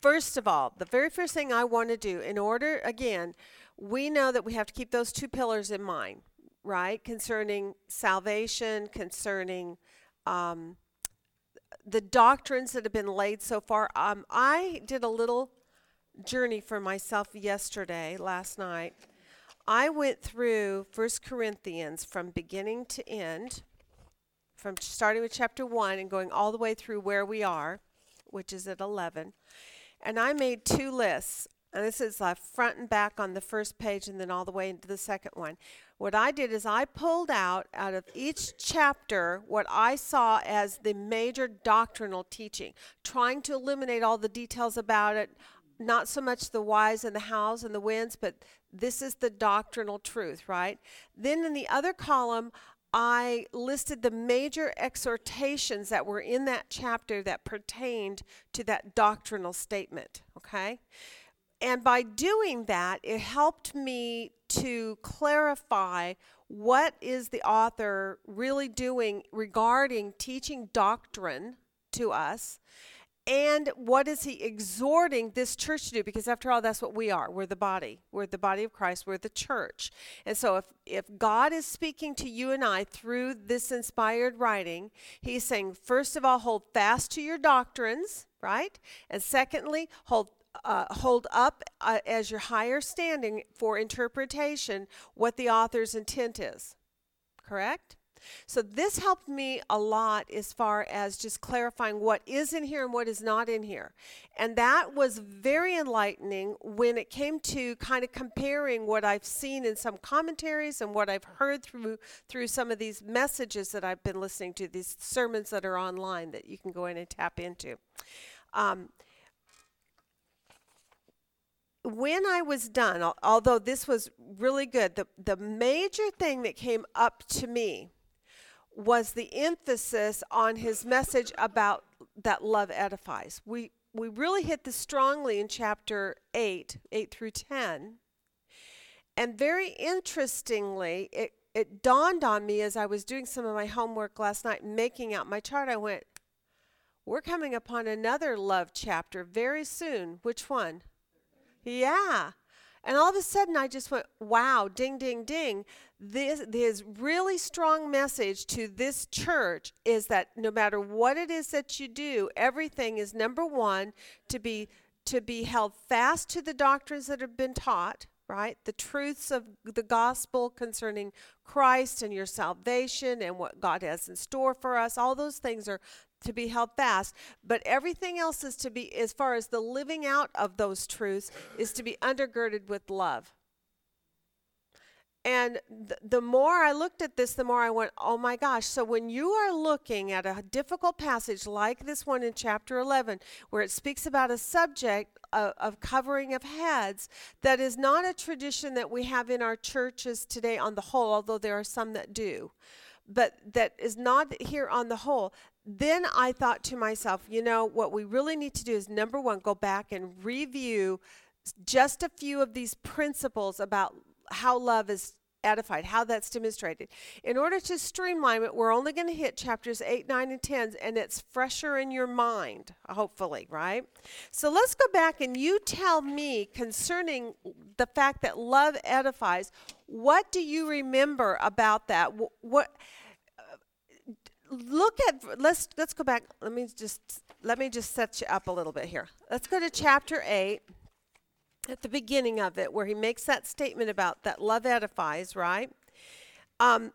first of all, the very first thing I want to do, in order, again, we know that we have to keep those two pillars in mind, right? Concerning salvation, concerning um, the doctrines that have been laid so far. Um, I did a little journey for myself yesterday, last night. I went through First Corinthians from beginning to end, from starting with chapter 1 and going all the way through where we are, which is at 11. And I made two lists. And this is uh, front and back on the first page and then all the way into the second one. What I did is I pulled out out of each chapter what I saw as the major doctrinal teaching, trying to eliminate all the details about it, not so much the whys and the hows and the whens, but this is the doctrinal truth, right? Then in the other column, I listed the major exhortations that were in that chapter that pertained to that doctrinal statement, okay? And by doing that, it helped me to clarify what is the author really doing regarding teaching doctrine to us and what is he exhorting this church to do? Because after all that's what we are. We're the body. We're the body of christ. We're the church. And so if if god is speaking to you and i through this inspired writing he's saying first of all hold fast to your doctrines right? And secondly hold uh, hold up uh, as your higher standing for interpretation what the author's intent is. Correct so this helped me a lot as far as just clarifying what is in here and what is not in here. And that was very enlightening when it came to kind of comparing what I've seen in some commentaries and what I've heard through through some of these messages that I've been listening to, these sermons that are online that you can go in and tap into. Um, when I was done, although this was really good, the, the major thing that came up to me was the emphasis on his message about that love edifies. We we really hit this strongly in chapter 8, 8 through 10. And very interestingly, it, it dawned on me as I was doing some of my homework last night, making out my chart, I went, We're coming upon another love chapter very soon. Which one? Yeah. And all of a sudden, I just went, wow, ding, ding, ding. This, this really strong message to this church is that no matter what it is that you do, everything is number one to be to be held fast to the doctrines that have been taught, right? The truths of the gospel concerning Christ and your salvation and what God has in store for us. All those things are to be held fast, but everything else is to be, as far as the living out of those truths, is to be undergirded with love. And th- the more I looked at this, the more I went, oh my gosh. So when you are looking at a difficult passage like this one in chapter 11, where it speaks about a subject of, of covering of heads, that is not a tradition that we have in our churches today on the whole, although there are some that do but that is not here on the whole then I thought to myself, you know, what we really need to do is number one, go back and review just a few of these principles about how love is edified, how that's demonstrated. In order to streamline it, we're only going to hit chapters 8, 9, and 10, and it's fresher in your mind, hopefully, right? So let's go back and you tell me concerning the fact that love edifies, what do you remember about that? What uh, look at let's let's go back let me just let me just set you up a little bit here let's go to chapter 8 at the beginning of it where he makes that statement about that love edifies right? Um,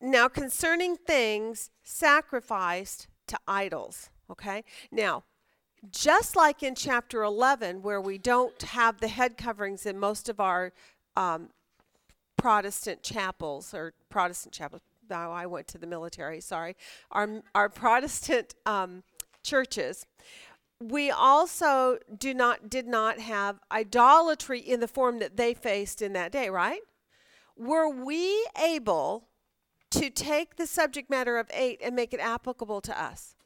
now concerning things sacrificed to idols okay? Now just like in chapter 11 where we don't have the head coverings in most of our um, protestant chapels or protestant chapels now I went to the military, sorry, our, our Protestant um, churches, we also do not did not have idolatry in the form that they faced in that day, right? Were we able to take the subject matter of 8 and make it applicable to us?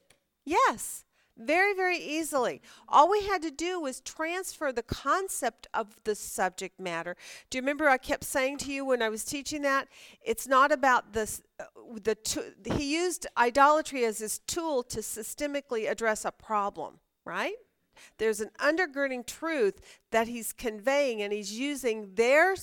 Yes very, very easily. All we had to do was transfer the concept of the subject matter. Do you remember I kept saying to you when I was teaching that? It's not about this. Uh, the he used idolatry as his tool to systemically address a problem, right? there's an undergirding truth that he's conveying and he's using their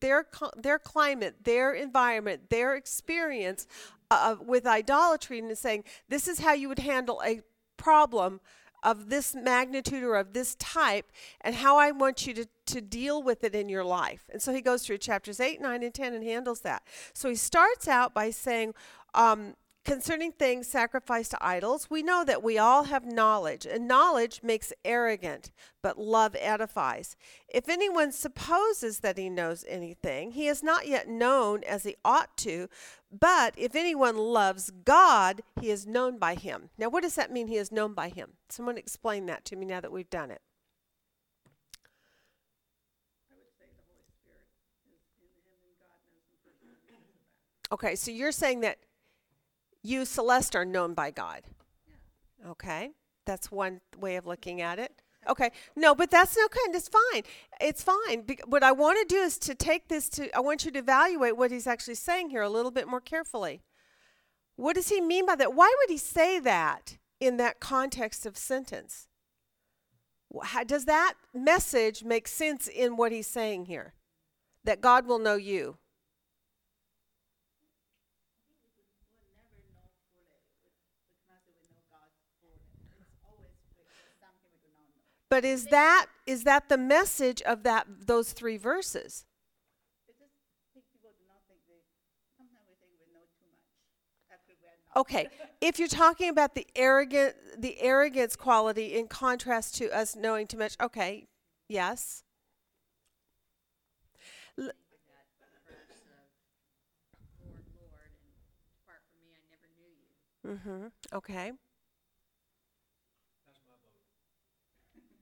their their climate, their environment, their experience uh, with idolatry and saying this is how you would handle a problem of this magnitude or of this type and how I want you to, to deal with it in your life. And so he goes through chapters 8, 9, and 10 and handles that. So he starts out by saying, um, Concerning things sacrificed to idols, we know that we all have knowledge, and knowledge makes arrogant, but love edifies. If anyone supposes that he knows anything, he is not yet known as he ought to, but if anyone loves God, he is known by him. Now, what does that mean, he is known by him? Someone explain that to me now that we've done it. Okay, so you're saying that you, Celeste, are known by God. Okay, that's one way of looking at it. Okay, no, but that's okay. It's fine. It's fine. Be- what I want to do is to take this to. I want you to evaluate what he's actually saying here a little bit more carefully. What does he mean by that? Why would he say that in that context of sentence? How, does that message make sense in what he's saying here? That God will know you. But is that is that the message of that those three verses? Okay, if you're talking about the arrogant the arrogance quality in contrast to us knowing too much, okay, yes. L- mm-hmm. Okay. I think it's hard there. People have knowledge upon the world and it's stupid. It, it, it's not. It's it's not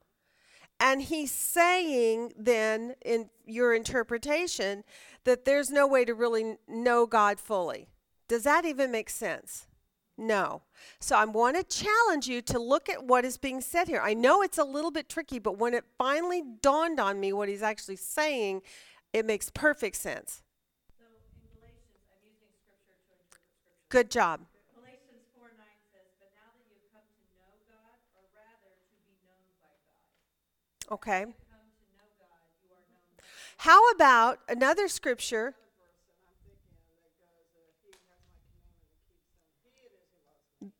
And he's saying then, in your interpretation, that there's no way to really know God fully. Does that even make sense? No. So I want to challenge you to look at what is being said here. I know it's a little bit tricky, but when it finally dawned on me what he's actually saying, it makes perfect sense. So in Galatians, I'm using scripture to interpret scripture. Good job. Galatians 4 9 says, But now that you've come to know God, or rather to be known by God, Okay. come to know God, you are known by God. How about another scripture?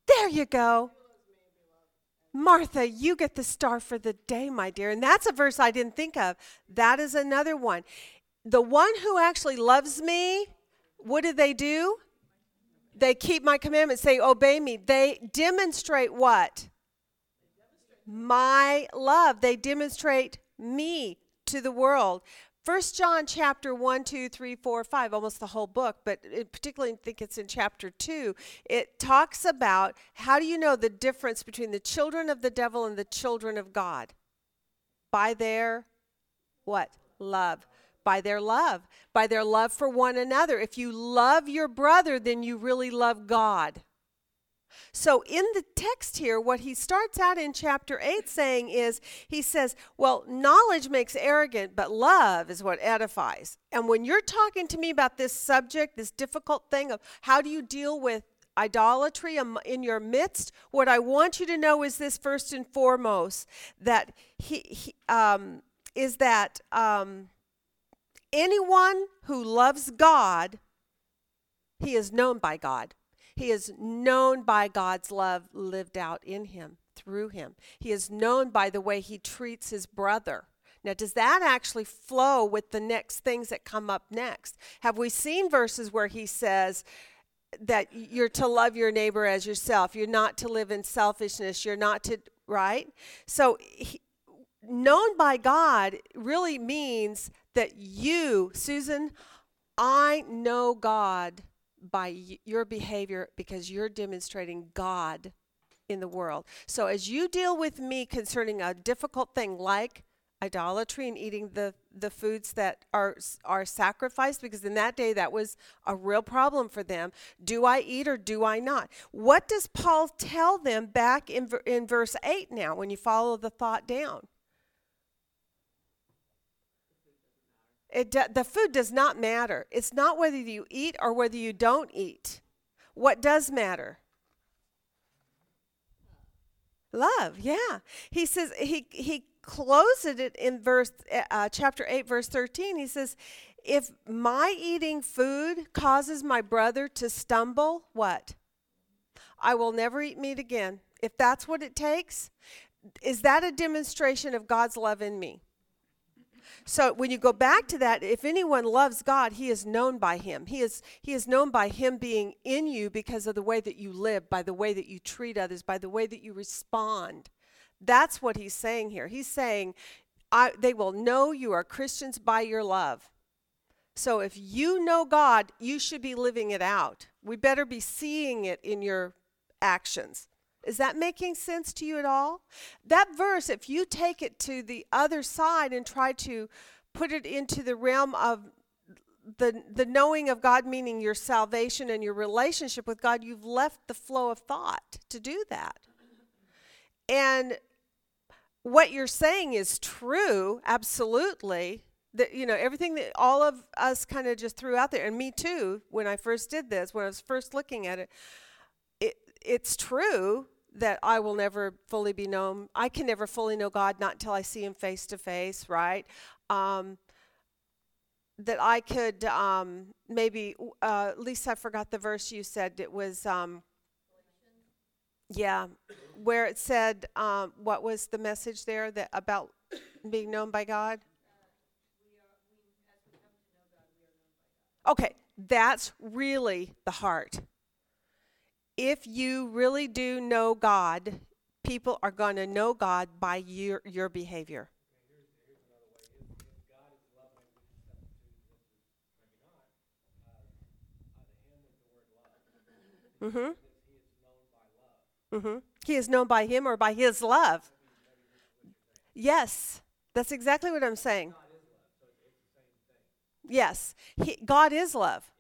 There you go. Martha, you get the star for the day, my dear. And that's a verse I didn't think of. That is another one. The one who actually loves me, what do they do? They keep my commandments, they obey me. They demonstrate what? My love. They demonstrate me to the world. First John chapter 1, 2, 3, 4, 5, almost the whole book, but it particularly I think it's in chapter 2. It talks about how do you know the difference between the children of the devil and the children of God? By their what? Love. By their love. By their love for one another. If you love your brother, then you really love God. So, in the text here, what he starts out in chapter 8 saying is, he says, Well, knowledge makes arrogant, but love is what edifies. And when you're talking to me about this subject, this difficult thing of how do you deal with idolatry in your midst, what I want you to know is this first and foremost that he, he um, is that um, anyone who loves God, he is known by God. He is known by God's love lived out in him, through him. He is known by the way he treats his brother. Now, does that actually flow with the next things that come up next? Have we seen verses where he says that you're to love your neighbor as yourself? You're not to live in selfishness. You're not to, right? So, he, known by God really means that you, Susan, I know God by y- your behavior because you're demonstrating God in the world. So as you deal with me concerning a difficult thing like idolatry and eating the the foods that are are sacrificed because in that day that was a real problem for them do i eat or do i not what does paul tell them back in in verse 8 now when you follow the thought down it do, the food does not matter. It's not whether you eat or whether you don't eat. What does matter? Love yeah. He says he he closes it in verse uh, chapter 8 verse 13 he says if my eating food causes my brother to stumble what? I will never eat meat again. If that's what it takes is that a demonstration of god's love in me so when you go back to that, if anyone loves God, he is known by him. He is he is known by him being in you because of the way that you live, by the way that you treat others, by the way that you respond. That's what he's saying here. He's saying they will know you are Christians by your love. So if you know God, you should be living it out. We better be seeing it in your actions. Is that making sense to you at all? That verse, if you take it to the other side and try to put it into the realm of the the knowing of God meaning your salvation and your relationship with God, you've left the flow of thought to do that. And what you're saying is true, absolutely. That you know everything that all of us kind of just threw out there, and me too. When I first did this, when I was first looking at it, it it's true that I will never fully be known. I can never fully know God not until I see Him face to face, right? Um, that I could um, maybe, uh, least I forgot the verse you said. It was, um, yeah, where it said, um, what was the message there that about being known by God? Okay, that's really the heart if you really do know God, people are going to know God by your your behavior. Mm-hmm. Mm-hmm. He is known by him or by his love. Yes, that's exactly what I'm saying. Yes, he, God is love.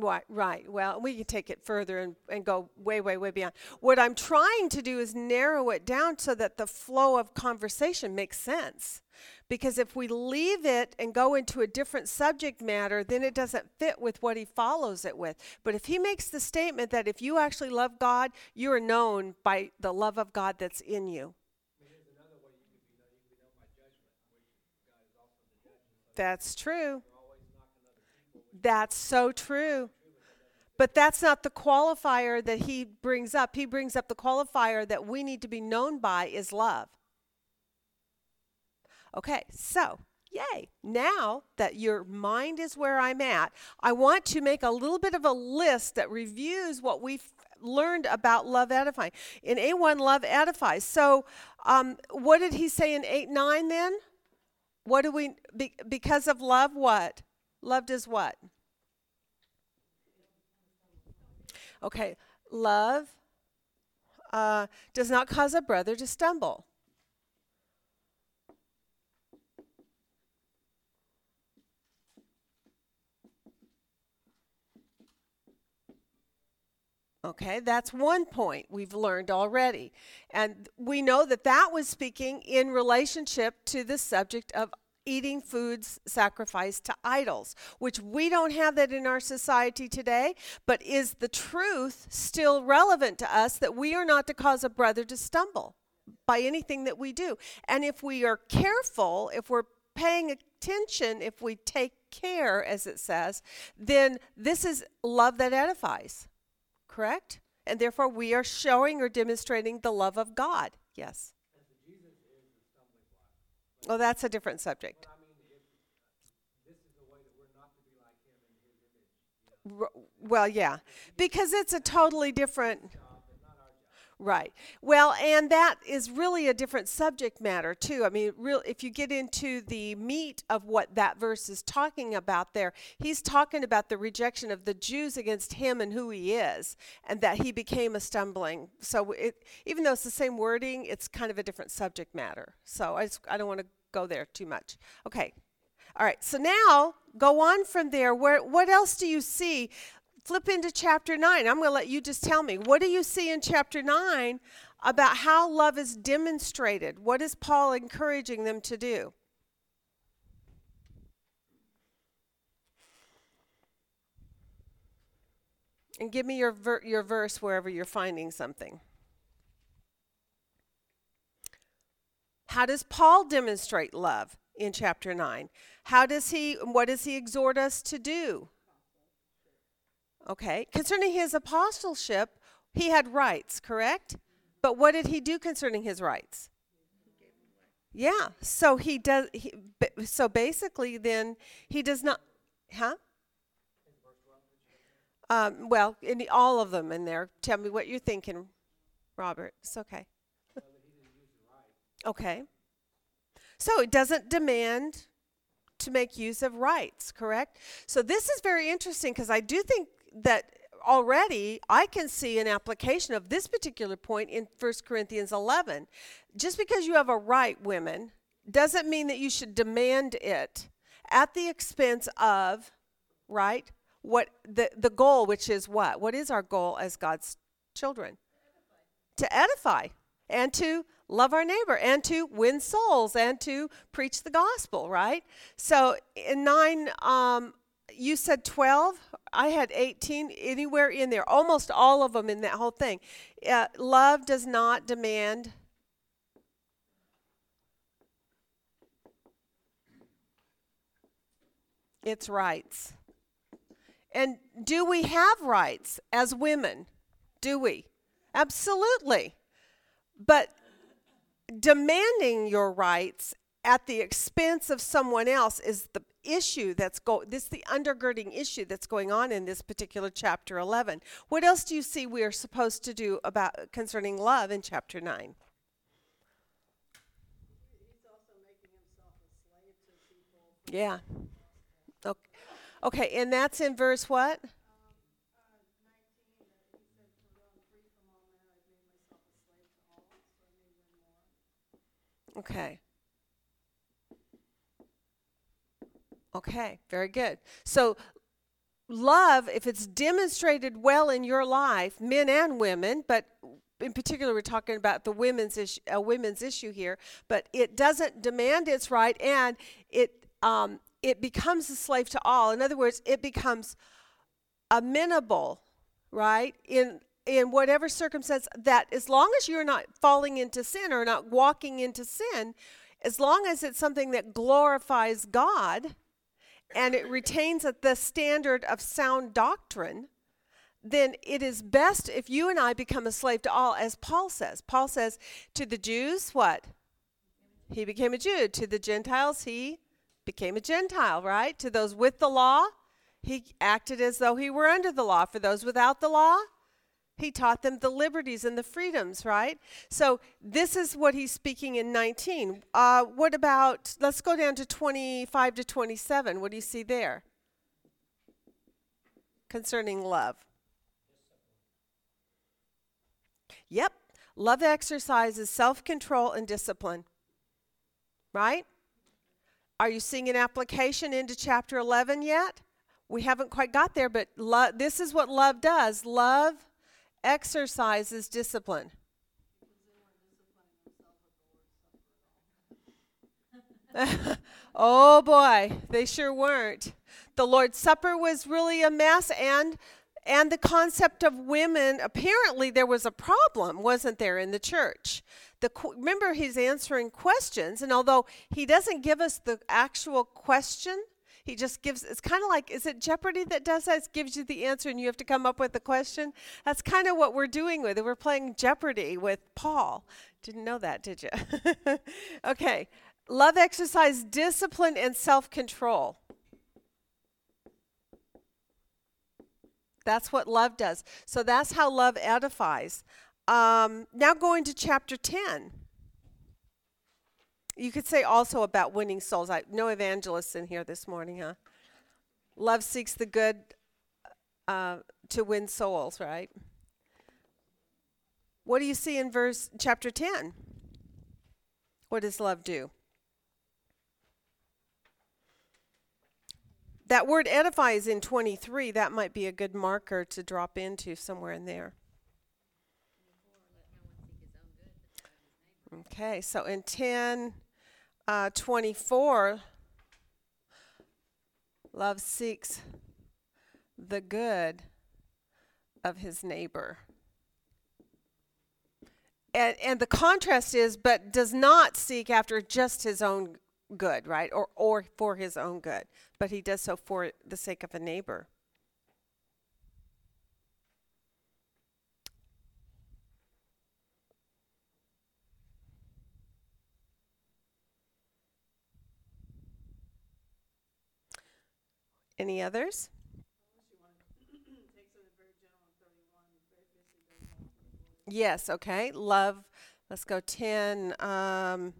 Right, right. Well, we can take it further and, and go way, way, way beyond. What I'm trying to do is narrow it down so that the flow of conversation makes sense. Because if we leave it and go into a different subject matter, then it doesn't fit with what he follows it with. But if he makes the statement that if you actually love God, you are known by the love of God that's in you. That's true. That's so true. But that's not the qualifier that he brings up. He brings up the qualifier that we need to be known by is love. Okay, so yay. Now that your mind is where I'm at, I want to make a little bit of a list that reviews what we've learned about love edifying. In A1, love edifies. So, um, what did he say in 8 9 then? What do we, be, because of love, what? Love does what? Okay, love uh, does not cause a brother to stumble. Okay, that's one point we've learned already. And we know that that was speaking in relationship to the subject of eating foods sacrificed to idols, which we don't have that in our society today, but is the truth still relevant to us that we are not to cause a brother to stumble by anything that we do? And if we are careful, if we're paying attention, if we take care, as it says, then this is love that edifies, correct? And therefore, we are showing or demonstrating the love of God. Yes. Well, that's a different subject. Well, yeah, because it's a totally different. Right. Well, and that is really a different subject matter too. I mean, real if you get into the meat of what that verse is talking about there, he's talking about the rejection of the Jews against him and who he is, and that he became a stumbling. So it even though it's the same wording, it's kind of a different subject matter. So I just I don't want to go there too much. Okay. All right. So now go on from there. Where what else do you see? Flip into chapter 9. I'm going to let you just tell me. What do you see in chapter 9 about how love is demonstrated? What is Paul encouraging them to do? And give me your, ver- your verse wherever you're finding something. How does Paul demonstrate love in chapter 9? How does he, what does he exhort us to do? Okay. Concerning his apostleship, he had rights, correct? But what did he do concerning his rights? Yeah. So he does. He, so basically, then he does not. Huh? Um, well, in the, all of them in there. Tell me what you're thinking, Robert. It's okay. okay. So it doesn't demand to make use of rights, correct? So this is very interesting because I do think that already I can see an application of this particular point in 1 Corinthians 11. Just because you have a right, women, doesn't mean that you should demand it at the expense of, right? What the, the goal, which is what? What is our goal as God's children? To edify and to love our neighbor and to win souls and to preach the gospel, right? So in 9, um, you said 12 i had 18 anywhere in there almost all of them in that whole thing. Uh, love does not demand its rights. And do we have rights as women? Do we? Absolutely. But demanding your rights at the expense of someone else is the issue that's go this the undergirding issue that's going on in this particular chapter 11 what else do you see we are supposed to do about concerning love in chapter 9 yeah. Okay. okay and that's in verse what? Okay Okay, very good. So, love, if it's demonstrated well in your life, men and women, but in particular, we're talking about the women's issue, a women's issue here, but it doesn't demand its right, and it um, it becomes a slave to all. In other words, it becomes amenable, right? In in whatever circumstance that as long as you're not falling into sin or not walking into sin, as long as it's something that glorifies God, and it retains the standard of sound doctrine, then it is best if you and I become a slave to all, as Paul says. Paul says to the Jews, what? He became a Jew. To the Gentiles, he became a Gentile, right? To those with the law, he acted as though he were under the law. For those without the law, he taught them the liberties and the freedoms, right? So this is what he's speaking in 19. Uh, what about, let's go down to 25 to 27. What do you see there? Concerning love. Yep. Love exercises self control and discipline. Right? Are you seeing an application into chapter 11 yet? We haven't quite got there, but lo- this is what love does. Love exercises discipline. oh boy, they sure weren't. The Lord's Supper was really a mess and and the concept of women apparently there was a problem wasn't there in the church the remember he's answering questions and although he doesn't give us the actual question he just gives, it's kind of like, is it Jeopardy that does that? It gives you the answer and you have to come up with the question. That's kind of what we're doing with it. We're playing Jeopardy with Paul. Didn't know that, did you? okay. Love exercise discipline and self control. That's what love does. So that's how love edifies. Um, now going to chapter 10. You could say also about winning souls. I no evangelists in here this morning, huh? Love seeks the good uh, to win souls, right? What do you see in verse chapter 10? What does love do? That word edify is in 23. That might be a good marker to drop into somewhere in there. Okay, so in 10 uh, 24, love seeks the good of his neighbor. And, and the contrast is, but does not seek after just his own good, right? Or, or for his own good, but he does so for the sake of a neighbor. Any others? Yes, okay. Love, let's go 10. Um,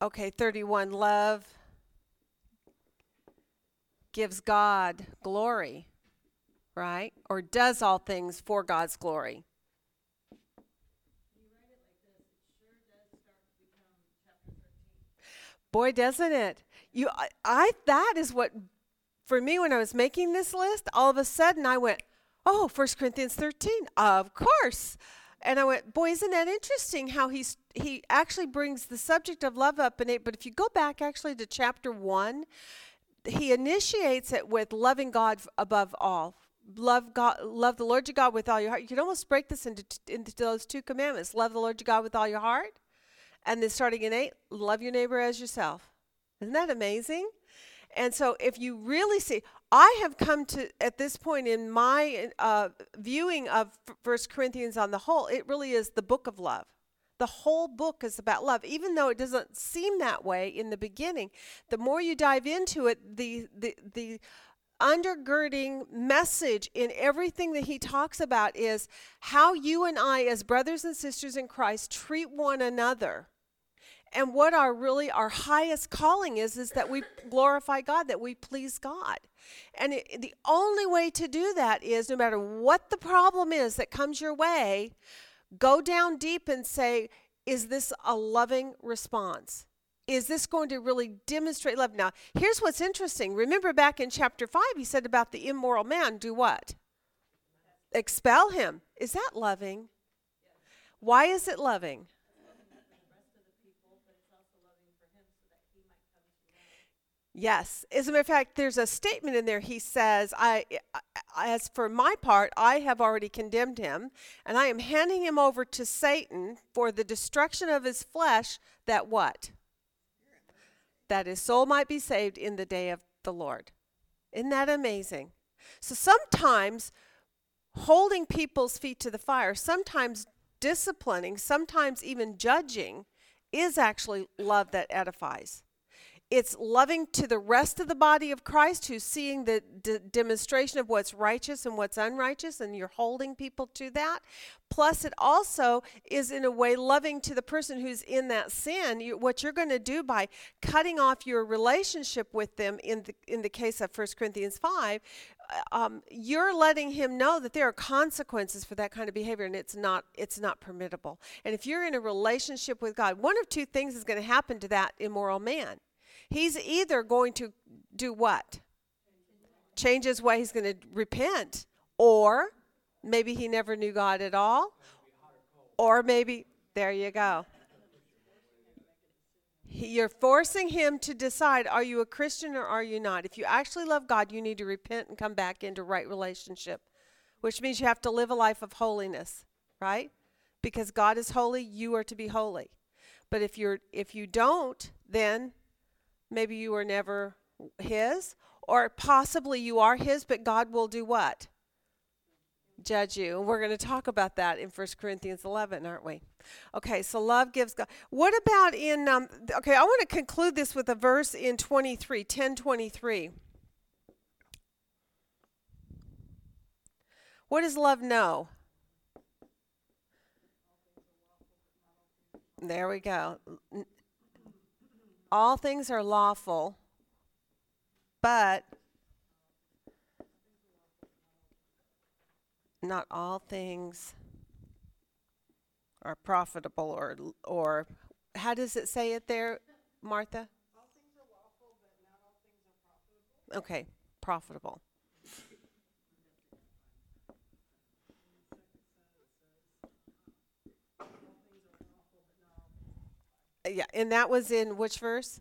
okay, 31. Love gives God glory, right? Or does all things for God's glory. Boy, doesn't it? You, I, I, that is what, for me, when I was making this list, all of a sudden I went, oh, 1 Corinthians 13, of course. And I went, boy, isn't that interesting how he's, he actually brings the subject of love up in it. But if you go back actually to chapter 1, he initiates it with loving God above all. Love God, love the Lord your God with all your heart. You can almost break this into, into those two commandments. Love the Lord your God with all your heart. And then starting in 8, love your neighbor as yourself. Isn't that amazing? And so, if you really see, I have come to at this point in my uh, viewing of First Corinthians on the whole, it really is the book of love. The whole book is about love, even though it doesn't seem that way in the beginning. The more you dive into it, the the the undergirding message in everything that he talks about is how you and I, as brothers and sisters in Christ, treat one another and what our really our highest calling is is that we glorify god that we please god. And it, the only way to do that is no matter what the problem is that comes your way go down deep and say is this a loving response? Is this going to really demonstrate love? Now here's what's interesting. Remember back in chapter 5 he said about the immoral man do what? Expel him. Is that loving? Why is it loving Yes. As a matter of fact, there's a statement in there. He says, eh, I, as for my part, I have already condemned him, and I am handing him over to Satan for the destruction of his flesh, that what? That his soul might be saved in the day of the Lord. Isn't that amazing? So sometimes holding people's feet to the fire, sometimes disciplining, sometimes even judging, is actually love that edifies it's loving to the rest of the body of Christ who's seeing the d- demonstration of what's righteous and what's unrighteous, and you're holding people to that. Plus, it also is, in a way, loving to the person who's in that sin. You, what you're going to do by cutting off your relationship with them, in the, in the case of 1 Corinthians 5, uh, um, you're letting him know that there are consequences for that kind of behavior and it's not it's not permittable and if you're in a relationship with god one of two things is going to happen to that immoral man He's either going to do what? Change his way, he's going to repent. Or maybe he never knew God at all. Or maybe, there you go. You're forcing him to decide are you a Christian or are you not? If you actually love God, you need to repent and come back into right relationship, which means you have to live a life of holiness, right? Because God is holy, you are to be holy. But if you're if you don't, then Maybe you were never his, or possibly you are his, but God will do what? Judge you. We're going to talk about that in 1 Corinthians 11, aren't we? Okay, so love gives God. What about in, um, okay, I want to conclude this with a verse in 23, 10 23. What does love know? There we go. All things are lawful, but not all things are profitable or or how does it say it there, Martha? All things are lawful, but not all things are profitable. Okay, profitable. Yeah, and that was in which verse?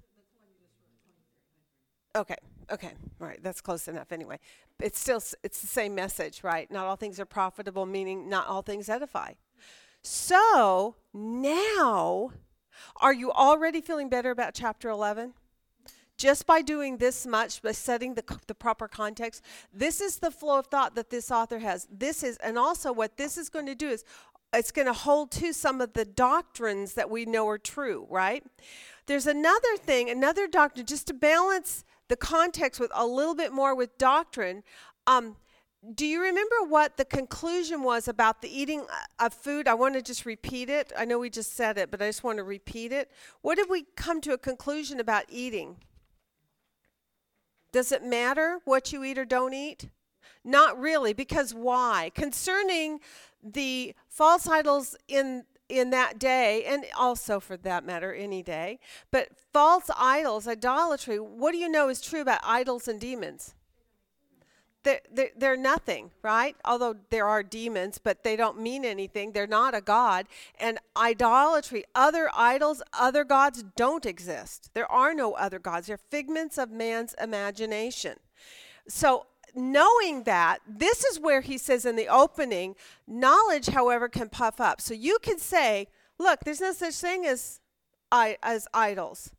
Okay, okay, all right, that's close enough anyway. It's still, it's the same message, right? Not all things are profitable, meaning not all things edify. So now, are you already feeling better about chapter 11? Just by doing this much, by setting the, the proper context, this is the flow of thought that this author has. This is, and also what this is going to do is it's going to hold to some of the doctrines that we know are true, right? There's another thing, another doctrine, just to balance the context with a little bit more with doctrine. Um, do you remember what the conclusion was about the eating uh, of food? I want to just repeat it. I know we just said it, but I just want to repeat it. What did we come to a conclusion about eating? Does it matter what you eat or don't eat? Not really, because why? Concerning the false idols in in that day, and also for that matter, any day, but false idols, idolatry, what do you know is true about idols and demons? They're, they're, nothing, right? Although there are demons, but they don't mean anything. They're not a god. And idolatry, other idols, other gods don't exist. There are no other gods. They're figments of man's imagination. So, knowing that, this is where he says in the opening, knowledge, however, can puff up. So you can say, look, there's no such thing as, I, as idols.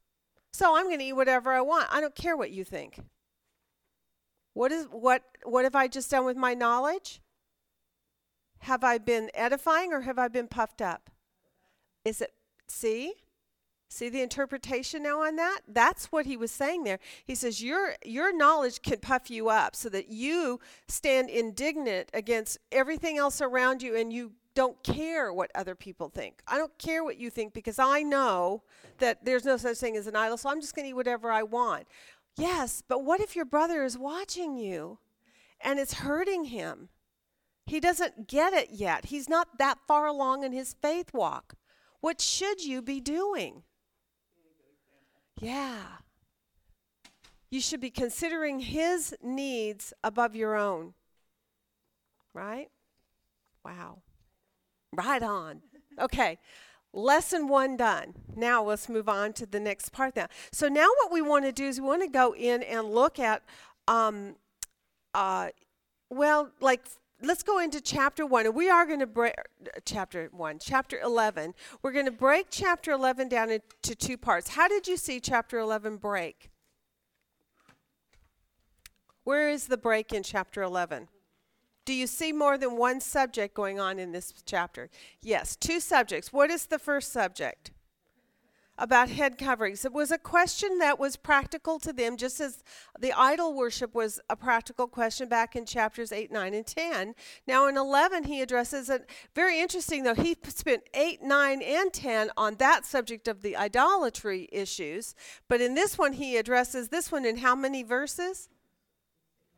So I'm going to eat whatever I want. I don't care what you think. What is what what have I just done with my knowledge? Have I been edifying or have I been puffed up? Is it see? See the interpretation now on that? That's what he was saying there. He says your your knowledge can puff you up so that you stand indignant against everything else around you and you don't care what other people think. I don't care what you think because I know that there's no such thing as an idol, so I'm just going to eat whatever I want. Yes, but what if your brother is watching you and it's hurting him? He doesn't get it yet. He's not that far along in his faith walk. What should you be doing? Yeah. You should be considering his needs above your own. Right? Wow. Right on. Okay. Lesson one done. Now let's move on to the next part now. So now what we want to do is we want to go in and look at, um, uh, well, like let's go into chapter one, and we are going to break chapter one, chapter eleven. We're going to break chapter eleven down into two parts. How did you see chapter eleven break? Where is the break in chapter eleven? Do you see more than one subject going on in this chapter? Yes, two subjects. What is the first subject? About head coverings. It was a question that was practical to them, just as the idol worship was a practical question back in chapters 8, 9, and 10. Now in 11, he addresses it. Very interesting, though. He spent 8, 9, and 10 on that subject of the idolatry issues. But in this one, he addresses this one in how many verses?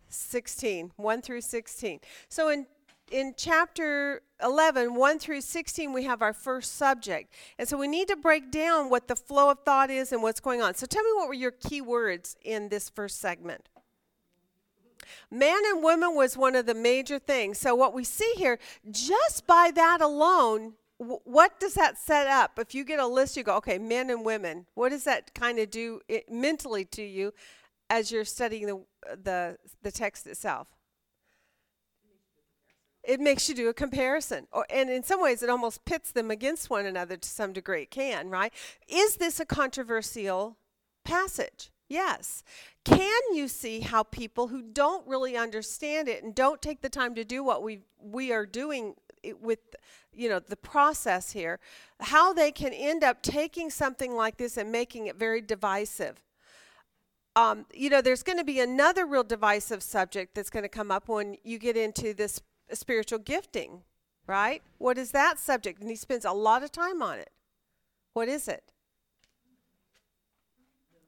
16, 1 through 16. So in in chapter 11, 1 through 16, we have our first subject. And so we need to break down what the flow of thought is and what's going on. So tell me what were your key words in this first segment? Man and woman was one of the major things. So what we see here, just by that alone, what does that set up? If you get a list, you go, okay, men and women. What does that kind of do it, mentally to you as you're studying the, the, the text itself? It makes you do a comparison. Or, and in some ways it almost pits them against one another to some degree. It can right? Is this a controversial passage? Yes. Can you see how people who don't really understand it and don't take the time to do what we we are doing it with you know the process here how they can end up taking something like this and making it very divisive? Um, you know there's going to be another real divisive subject that's going to come up when you get into this spiritual gifting, right? What is that subject? And he spends a lot of time on it. What is it?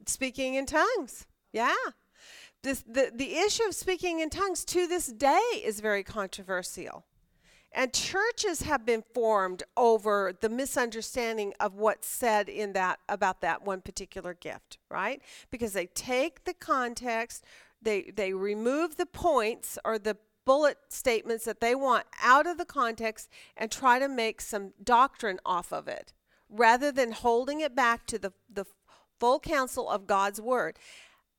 Speaking in tongues. Yeah. This, the, the issue of speaking in tongues to this day is very controversial. And churches have been formed over the misunderstanding of what's said in that about that one particular gift, right? Because they take the context, they they remove the points or the bullet statements that they want out of the context and try to make some doctrine off of it rather than holding it back to the the full counsel of God's word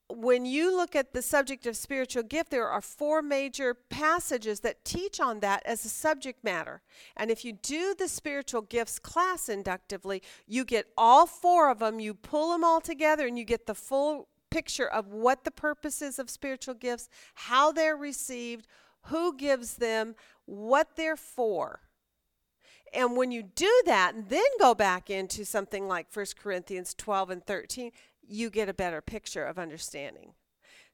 when you look at the subject of spiritual gift, there are four major passages that teach on that as a subject matter. And if you do the spiritual gifts class inductively, you get all four of them, you pull them all together, and you get the full picture of what the purpose is of spiritual gifts, how they're received, who gives them, what they're for. And when you do that and then go back into something like 1 Corinthians 12 and 13, you get a better picture of understanding.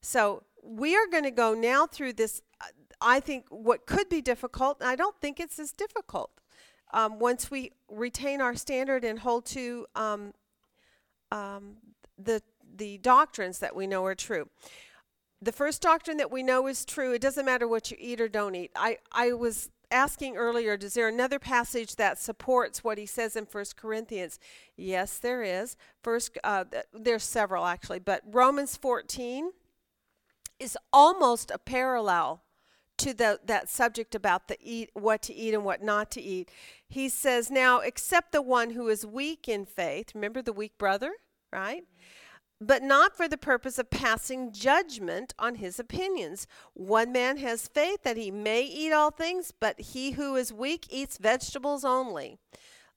So we are going to go now through this. uh, I think what could be difficult, I don't think it's as difficult um, once we retain our standard and hold to um, um, the the doctrines that we know are true. The first doctrine that we know is true. It doesn't matter what you eat or don't eat. I, I was asking earlier, is there another passage that supports what he says in First Corinthians? Yes, there is. First, uh, there's several actually, but Romans 14 is almost a parallel to the, that subject about the eat, what to eat and what not to eat. He says, "Now, except the one who is weak in faith. Remember the weak brother, right?" But not for the purpose of passing judgment on his opinions. One man has faith that he may eat all things, but he who is weak eats vegetables only.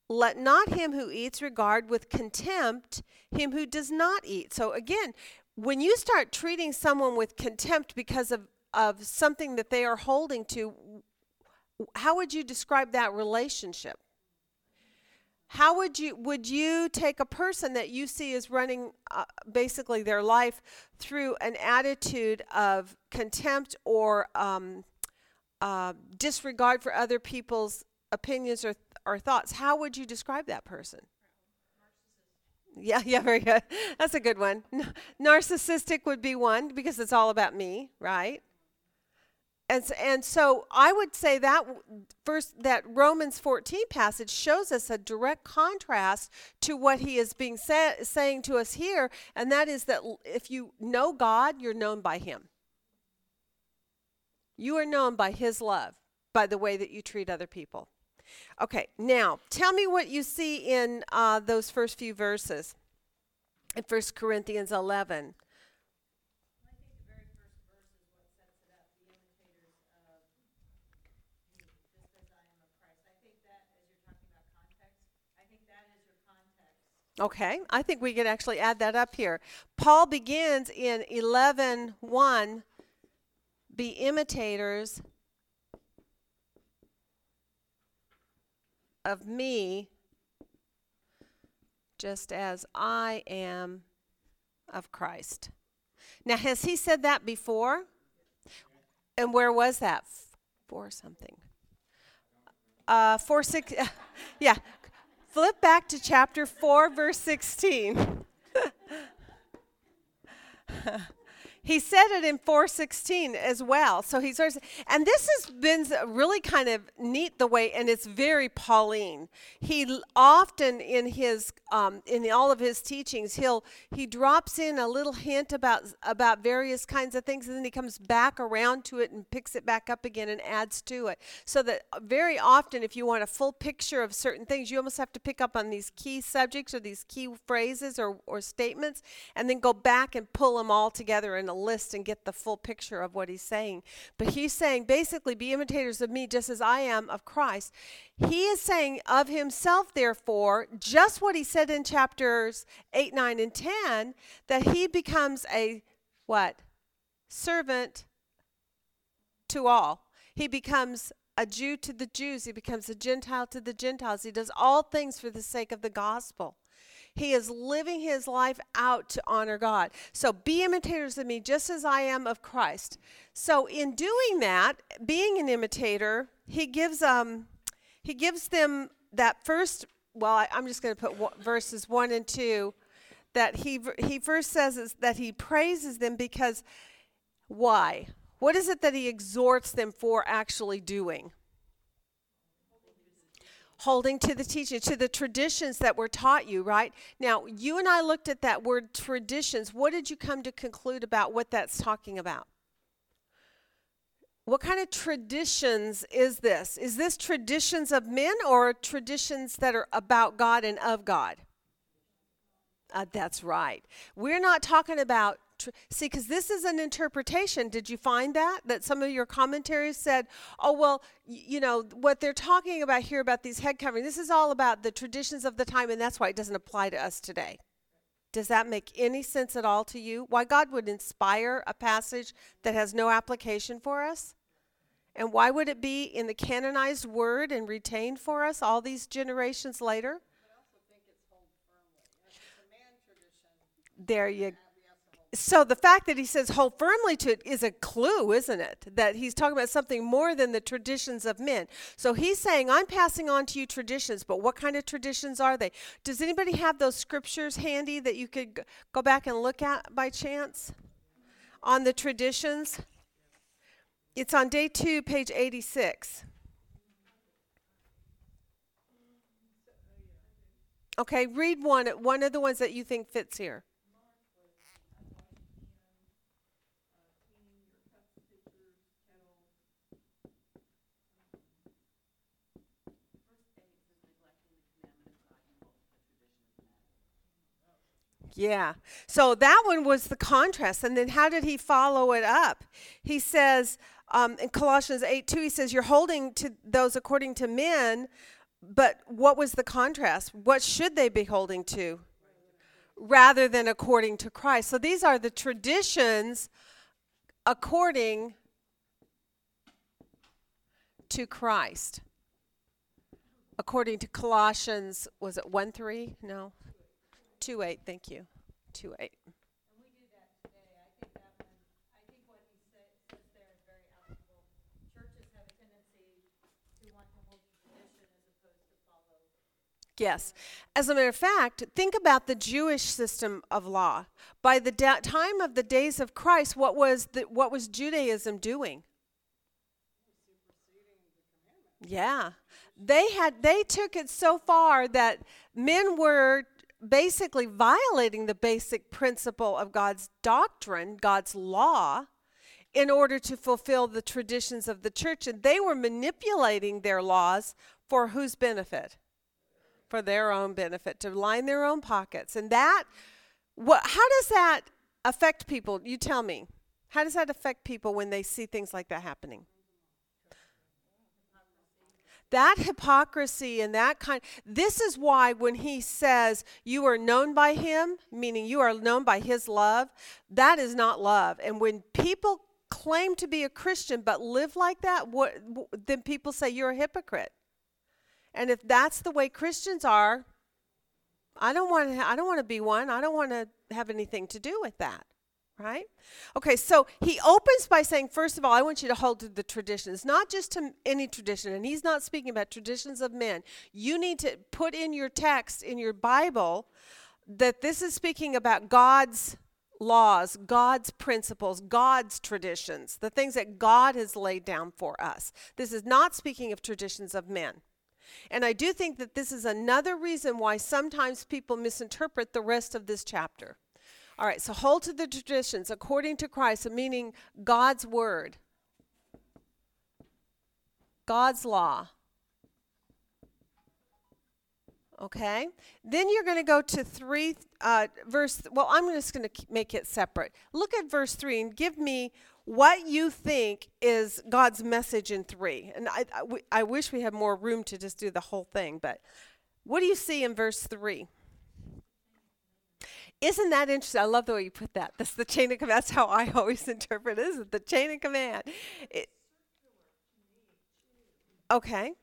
Let not him who eats regard with contempt him who does not eat. So again, when you start treating someone with contempt because of, of something that they are holding to, how would you describe that relationship? How would you would you take a person that you see as running uh, basically their life through an attitude of contempt or um, uh, disregard for other people's opinions or, or thoughts? How would you describe that person? Yeah yeah very good. That's a good one. Narcissistic would be one because it's all about me right and so, and so I would say that first that Romans 14 passage shows us a direct contrast to what he is being sa- saying to us here and that is that if you know God you're known by him. You are known by his love, by the way that you treat other people. Okay, now tell me what you see in uh, those first few verses in 1 Corinthians 11. I think the very first verse is what sets it up, the imitators of me, just as I am of Christ. I think that, as you're talking about context, I think that is your context. Okay, I think we could actually add that up here. Paul begins in 11 1 be imitators of me just as I am of Christ. Now, has he said that before? And where was that? F- Four something. Uh, four six. yeah, flip back to chapter 4 verse 16 he said it in 416 as well. So he's and this has been really kind of neat the way and it's very pauline. He often in his um, in all of his teachings he'll he drops in a little hint about about various kinds of things and then he comes back around to it and picks it back up again and adds to it. So that uh, very often if you want a full picture of certain things you almost have to pick up on these key subjects or these key phrases or, or statements and then go back and pull them all together in a list and get the full picture of what he's saying but he's saying basically be imitators of me just as i am of christ he is saying of himself therefore just what he said in chapters 8 9 and 10 that he becomes a what servant to all. He becomes a Jew to the Jews. He becomes a Gentile to the Gentiles. He does all things for the sake of the gospel. He is living his life out to honor God. So be imitators of me just as I am of Christ. So in doing that, being an imitator, he gives um he gives them that first well, I, I'm just going to put one, verses one and two. That he he first says is that he praises them because why? What is it that he exhorts them for actually doing? Holding to the teaching, to the traditions that were taught you, right? Now, you and I looked at that word traditions. What did you come to conclude about what that's talking about? What kind of traditions is this? Is this traditions of men or traditions that are about God and of God? Uh, that's right. We're not talking about, tr- see, because this is an interpretation. Did you find that? That some of your commentaries said, oh, well, y- you know, what they're talking about here about these head coverings, this is all about the traditions of the time, and that's why it doesn't apply to us today. Does that make any sense at all to you? Why God would inspire a passage that has no application for us? And why would it be in the canonized word and retained for us all these generations later? There you so the fact that he says hold firmly to it is a clue, isn't it? That he's talking about something more than the traditions of men. So he's saying, I'm passing on to you traditions, but what kind of traditions are they? Does anybody have those scriptures handy that you could go back and look at by chance? On the traditions? It's on day two, page 86. Okay, read one, one of the ones that you think fits here. Yeah. So that one was the contrast. And then how did he follow it up? He says um, in Colossians 8 2, he says, You're holding to those according to men, but what was the contrast? What should they be holding to? Rather than according to Christ. So these are the traditions according to Christ. According to Colossians, was it 1 3? No. 2 8, thank you. 2 8. And we do that today. I think that one, I think what he says, says there is very applicable. Churches have a tendency to want to hold tradition as opposed to follow. Yes. As a matter of fact, think about the Jewish system of law. By the da- time of the days of Christ, what was the, what was Judaism doing? Yeah. They had they took it so far that men were basically violating the basic principle of God's doctrine, God's law, in order to fulfill the traditions of the church and they were manipulating their laws for whose benefit? for their own benefit to line their own pockets. And that what how does that affect people? You tell me. How does that affect people when they see things like that happening that hypocrisy and that kind this is why when he says you are known by him meaning you are known by his love that is not love and when people claim to be a christian but live like that what then people say you're a hypocrite and if that's the way Christians are, I don't want to I don't want to be one. I don't want to have anything to do with that. Right? Okay, so he opens by saying, first of all, I want you to hold to the traditions, not just to any tradition. And he's not speaking about traditions of men. You need to put in your text, in your Bible, that this is speaking about God's laws, God's principles, God's traditions, the things that God has laid down for us. This is not speaking of traditions of men. And I do think that this is another reason why sometimes people misinterpret the rest of this chapter. All right, so hold to the traditions according to Christ, meaning God's word, God's law. Okay? Then you're going to go to 3, uh, verse, well, I'm just going to make it separate. Look at verse 3 and give me what you think is God's message in 3. And I, wish we had more room to just do the whole thing, but what do you see in verse 3? Isn't that interesting? I love the way you put that. That's the chain of command. That's how I always interpret it. Is it the chain of command? It, okay.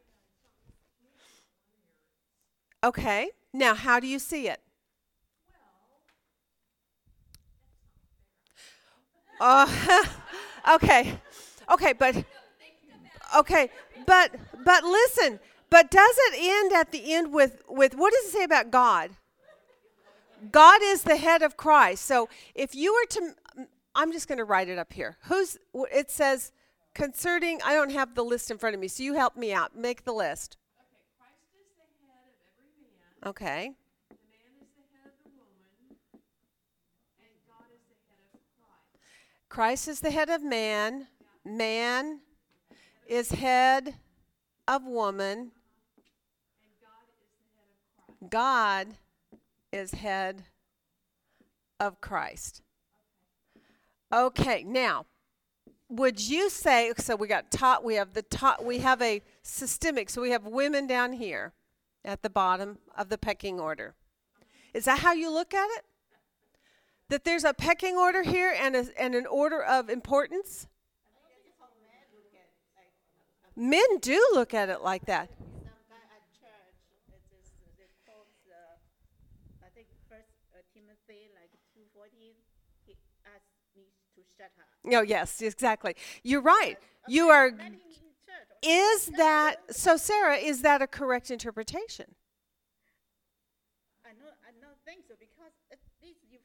Okay. Now, how do you see it? Uh, okay. Okay, but okay, but but listen, But does it end at the end with with what does it say about God? God is the head of Christ. So if you were to I'm just going to write it up here. Who's it says concerning I don't have the list in front of me. So you help me out. Make the list. Okay, Christ is the head of every man, Okay. the man is the head of the woman, and God is the head of Christ. Christ is the head of man. Man is head of woman. God is head of Christ. Okay, now, would you say so we got top we have the top we have a systemic so we have women down here at the bottom of the pecking order. Is that how you look at it? That there's a pecking order here and a, and an order of importance? Men do look at it like that. Some guy at church, it is, they quote the, I think first uh, Timothy, like two fourteen, he asked me to her. Oh, yes, exactly. You're right. You are. Let him in church. Is that so, Sarah? Is that a correct interpretation? I know, I don't think so, because at least you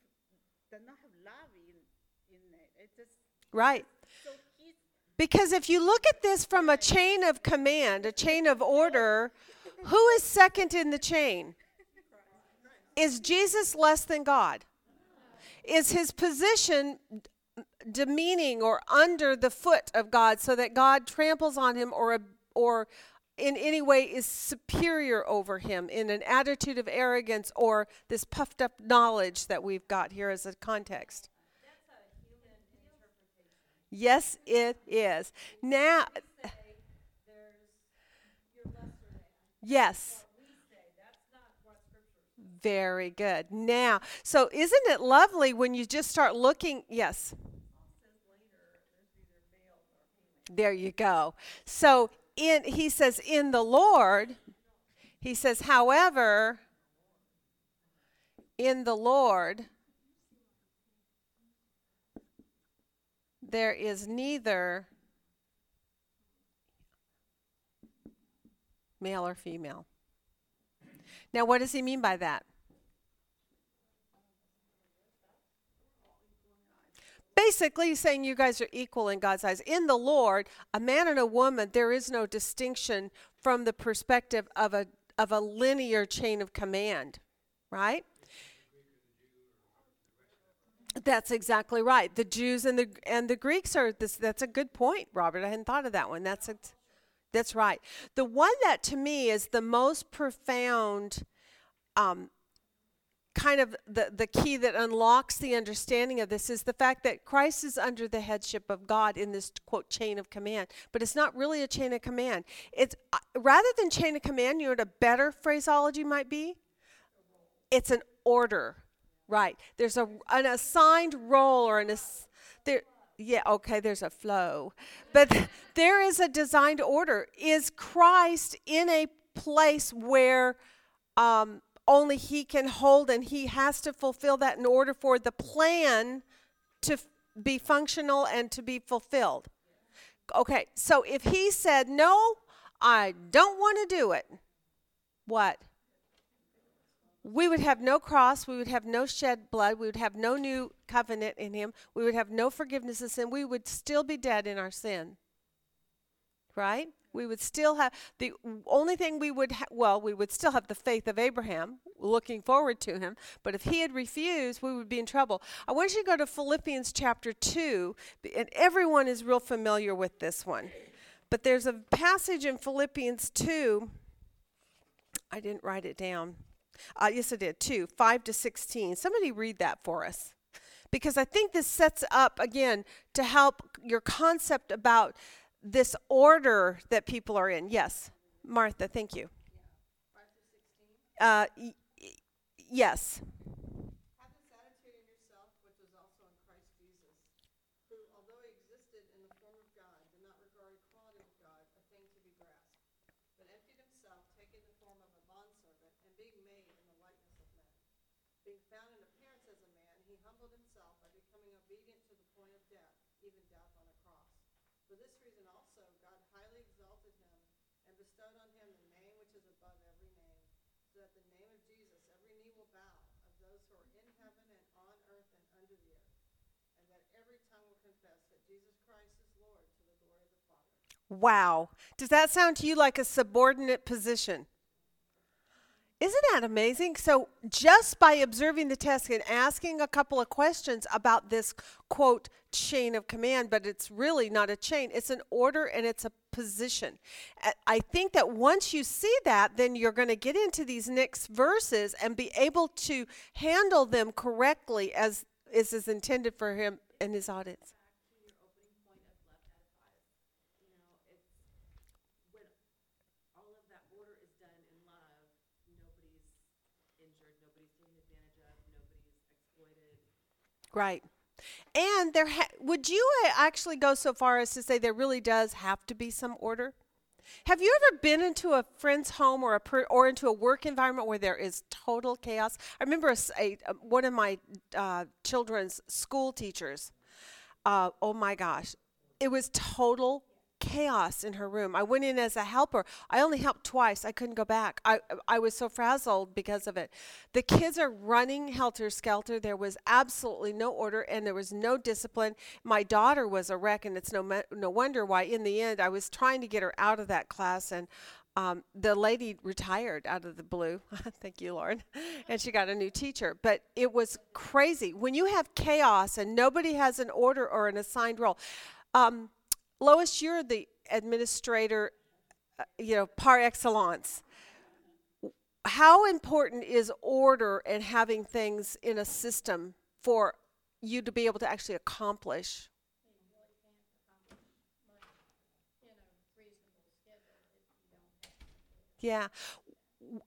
do not have love in, in it, it's just, Right. so Because if you look at this from a chain of command, a chain of order, who is second in the chain? Is Jesus less than God? Is his position demeaning or under the foot of God so that God tramples on him or or in any way is superior over him in an attitude of arrogance or this puffed up knowledge that we've got here as a context? Yes, it is. Now, yes. Very good. Now, so isn't it lovely when you just start looking? Yes. There you go. So in he says in the Lord, he says, however, in the Lord, there is neither male or female. Now, what does he mean by that? Basically, saying you guys are equal in God's eyes. In the Lord, a man and a woman, there is no distinction from the perspective of a of a linear chain of command, right? That's exactly right. The Jews and the and the Greeks are this. That's a good point, Robert. I hadn't thought of that one. That's a, that's right. The one that to me is the most profound, um, kind of the the key that unlocks the understanding of this is the fact that Christ is under the headship of God in this quote chain of command. But it's not really a chain of command. It's uh, rather than chain of command. You know what a better phraseology might be? It's an order. Right. There's a an assigned role or an ass, there yeah, okay, there's a flow. But there is a designed order. Is Christ in a place where um, only he can hold and he has to fulfill that in order for the plan to f- be functional and to be fulfilled? Okay, so if he said, "No, I don't want to do it." What? we would have no cross, we would have no shed blood, we would have no new covenant in him, we would have no forgiveness of sin, we would still be dead in our sin. Right? We would still have the only thing we would ha- well, we would still have the faith of Abraham, looking forward to him, but if he had refused, we would be in trouble. I want you to go to Philippians chapter 2, and everyone is real familiar with this one. But there's a passage in Philippians 2 I didn't write it down. Uh, yes, I did, 2, 5 to 16. Somebody read that for us. Because I think this sets up, again, to help your concept about this order that people are in. Yes, Martha, thank you. Uh, y- y- yes. Found in appearance as a man, he humbled himself by becoming obedient to the point of death, even death on. For this reason also, God highly exalted him and bestowed on him the name which is above every name, so that the name of Jesus, every knee will bow of those who are in heaven and on earth and under the earth, and that every tongue will confess that Jesus Christ is Lord to the glory of the Father. Wow. Does that sound to you like a subordinate position? Isn't that amazing? So, just by observing the test and asking a couple of questions about this quote chain of command, but it's really not a chain, it's an order and it's a position. I think that once you see that, then you're going to get into these next verses and be able to handle them correctly as is intended for him and his audience. back to your opening point of love edifies. You know, it's when all of that order is done in love, nobody's injured, nobody's taken advantage of, nobody's exploited. Right. And there ha- would you uh, actually go so far as to say there really does have to be some order? Have you ever been into a friend's home or a per- or into a work environment where there is total chaos? I remember a, a- uh, one of my uh, children's school teachers. Uh, oh my gosh, it was total chaos in her room. I went in as a helper. I only helped twice. I couldn't go back. I I was so frazzled because of it. The kids are running helter skelter. There was absolutely no order and there was no discipline. My daughter was a wreck, and it's no no wonder why. In the end, I was trying to get her out of that class and. Um, the lady retired out of the blue. Thank you, Lord. And she got a new teacher. But it was crazy. When you have chaos and nobody has an order or an assigned role, um, Lois, you're the administrator, uh, you know, par excellence. How important is order and having things in a system for you to be able to actually accomplish? Yeah.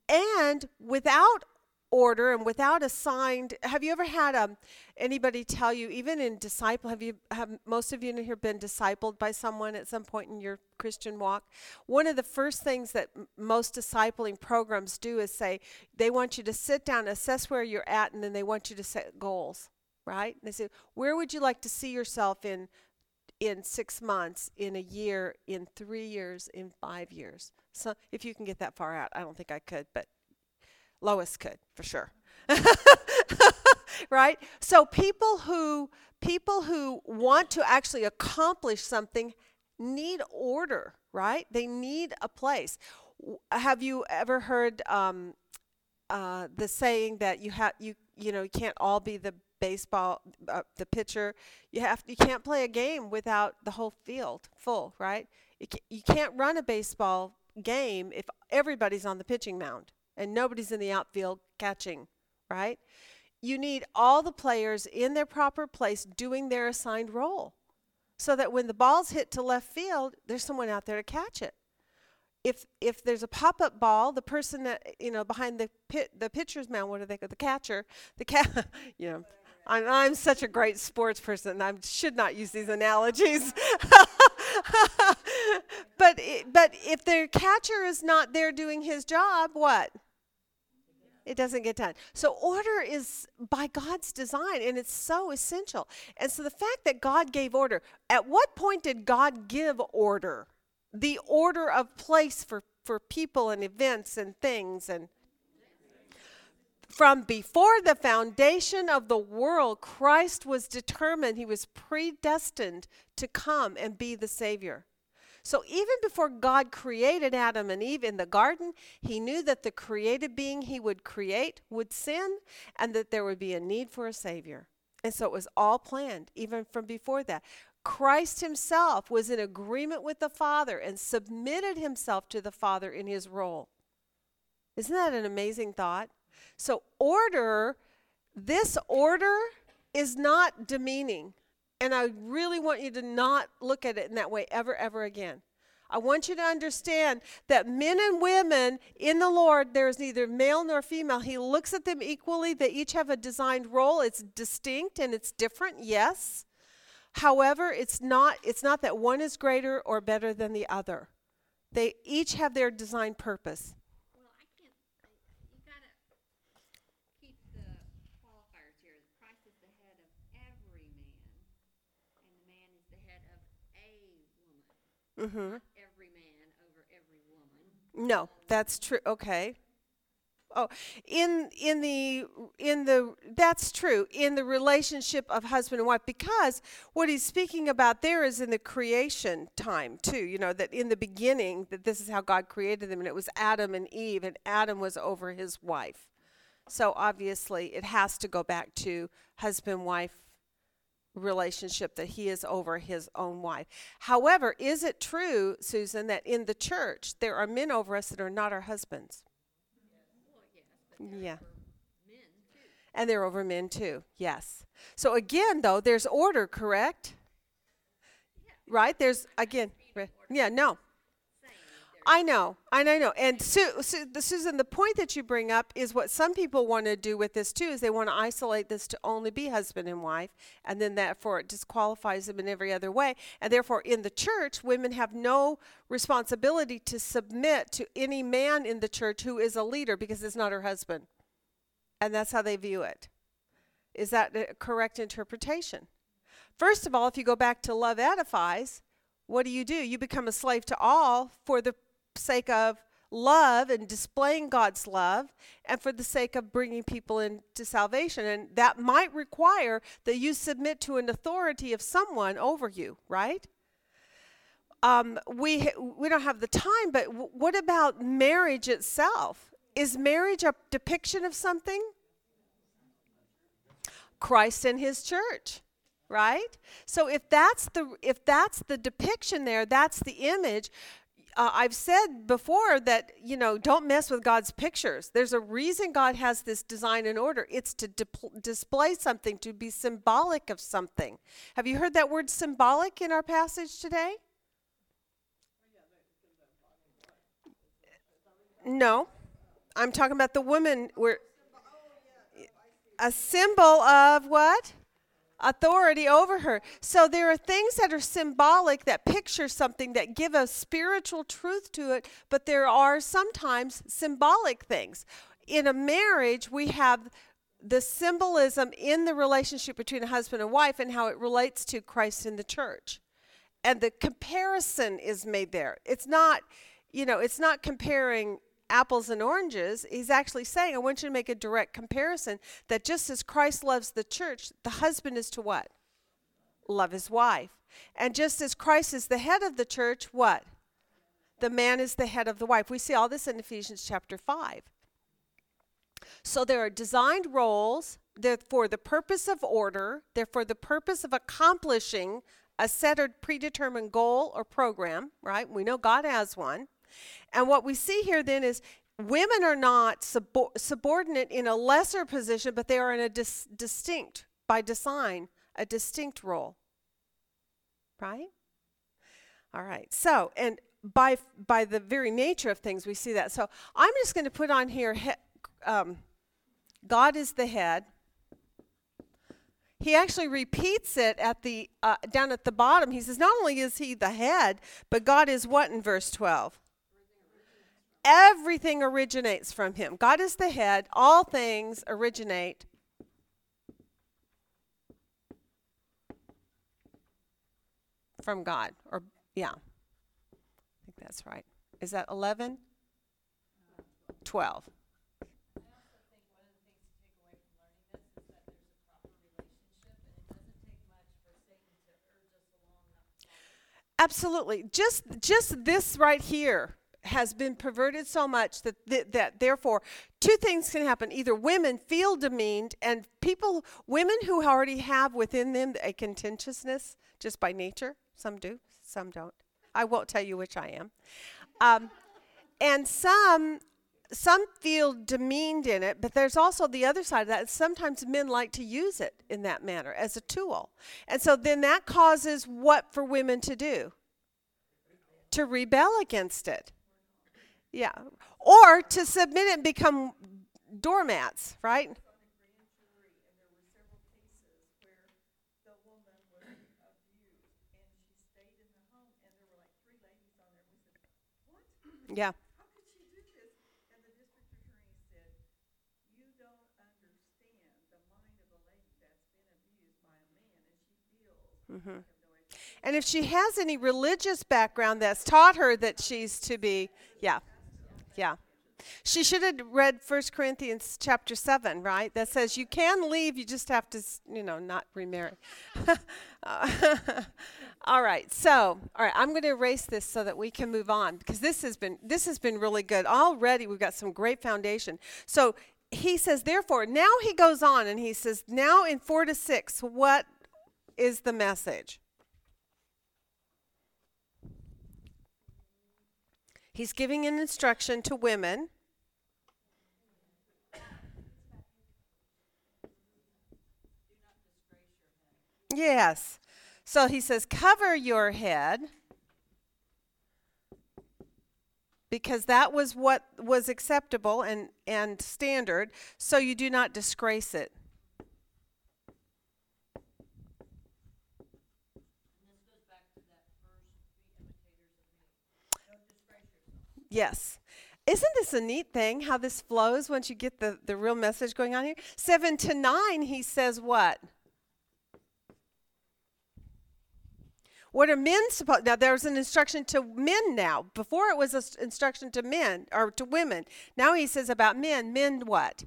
And without order and without assigned have you ever had um, anybody tell you even in disciple have you have most of you in here been discipled by someone at some point in your christian walk? One of the first things that m- most discipling programs do is say they want you to sit down assess where you're at and then they want you to set goals right? And they say where would you like to see yourself in in six months in a year in three years in five years? So if you can get that far out i don't think i could but Lois could for sure. right? So people who people who want to actually accomplish something need order, right? They need a place. Have you ever heard um, uh, the saying that you have you you know you can't all be the baseball uh, the pitcher you have you can't play a game without the whole field full right you, ca- you can't run a baseball game if everybody's on the pitching mound and nobody's in the outfield catching right you need all the players in their proper place doing their assigned role so that when the ball's hit to left field there's someone out there to catch it if if there's a pop-up ball, the person that you know behind the pit the pitcher's mound, what do they call the catcher? The cat, you know. I'm, I'm such a great sports person. I should not use these analogies. but it, but if the catcher is not there doing his job, what? It doesn't get done. So order is by God's design and it's so essential. And so the fact that God gave order, at what point did God give order? The order of place for, for people and events and things and from before the foundation of the world, Christ was determined, he was predestined to come and be the Savior. So even before God created Adam and Eve in the garden, he knew that the created being he would create would sin and that there would be a need for a Savior. And so it was all planned, even from before that. Christ himself was in agreement with the Father and submitted himself to the Father in his role. Isn't that an amazing thought? So, order, this order is not demeaning. And I really want you to not look at it in that way ever, ever again. I want you to understand that men and women in the Lord, there is neither male nor female. He looks at them equally. They each have a designed role. It's distinct and it's different, yes. However, it's not it's not that one is greater or better than the other. They each have their designed purpose. Well, I can't, I, you gotta keep the qualifiers here. Christ is the head of every man, and the man is the head of a woman. Mhm. Not every man over every woman. No, that's true. Okay. Oh, in in the in the that's true in the relationship of husband and wife because what he's speaking about there is in the creation time too. You know that in the beginning that this is how God created them and it was Adam and Eve and Adam was over his wife. So obviously it has to go back to husband wife relationship that he is over his own wife. However, is it true, Susan, that in the church there are men over us that are not our husbands? Yeah. And they're over men too. Yes. So again, though, there's order, correct? Right? There's again. Yeah. No. I know, and I know, and Su- Su- the- Susan, the point that you bring up is what some people want to do with this too. Is they want to isolate this to only be husband and wife, and then therefore it disqualifies them in every other way. And therefore, in the church, women have no responsibility to submit to any man in the church who is a leader because it's not her husband, and that's how they view it. Is that a correct interpretation? First of all, if you go back to love edifies, what do you do? You become a slave to all for the sake of love and displaying God's love and for the sake of bringing people into salvation. And that might require that you submit to an authority of someone over you, right? Um, we, we don't have the time, but w- what about marriage itself? Is marriage a depiction of something? Christ and his church right so if that's the if that's the depiction there that's the image uh, i've said before that you know don't mess with god's pictures. There's a reason god has this design and order. It's to display something to be symbolic of something. Have you heard that word symbolic in our passage today? No. I'm talking about the woman where a symbol of what authority over her. So there are things that are symbolic that picture something that give a spiritual truth to it, but there are sometimes symbolic things. In a marriage, we have the symbolism in the relationship between a husband and wife and how it relates to Christ in the church. And the comparison is made there. It's not, you know, it's not comparing apples and oranges. He's actually saying, I want you to make a direct comparison that just as Christ loves the church, the husband is to what? Love his wife. And just as Christ is the head of the church, what? The man is the head of the wife. We see all this in Ephesians chapter 5. So there are designed roles. They're for the purpose of order. They're for the purpose of accomplishing a set or predetermined goal or program, right? We know God has one. And what we see here then is women are not subo- subordinate in a lesser position, but they are in a dis- distinct, by design, a distinct role. Right? All right. So, and by by the very nature of things, we see that. So, I'm just going to put on here. He, um, God is the head. He actually repeats it at the uh, down at the bottom. He says, not only is he the head, but God is what in verse 12? Everything originates from him. God is the head. All things originate from God. Or, yeah. I think that's right. Is that 11? 12. Absolutely. Just just this right here has been perverted so much that that, that therefore two things can happen. Either women feel demeaned and people women who already have within them a contentiousness just by nature, some do, some don't. I won't tell you which I am. Um, and some some feel demeaned in it, but there's also the other side of that. Sometimes men like to use it in that manner as a tool. And so then that causes what for women to do? To rebel against it. Yeah. Or to submit it and become doormats, right? Yeah. How could she do this? And the district attorney said, you don't understand the mind of a lady that's been abused by a man and she feels. Mm-hmm. And if she has any religious background that's taught her that she's to be, yeah. Yeah. She should have read 1 Corinthians chapter 7, right? That says you can leave, you just have to, you know, not remarry. All right. So, all right, I'm going to erase this so that we can move on because this has been this has been really good. Already we've got some great foundation. So, he says therefore, now he goes on and he says, now in 4 to 6, what is the message? He's giving an instruction to women. Yes. So he says, cover your head because that was what was acceptable and, and standard, so you do not disgrace it. Yes. Isn't this a neat thing how this flows once you get the, the real message going on here? Seven to nine, he says what? What are men supposed? Now there's an instruction to men now. Before it was an instruction to men or to women. Now he says about men. Men what?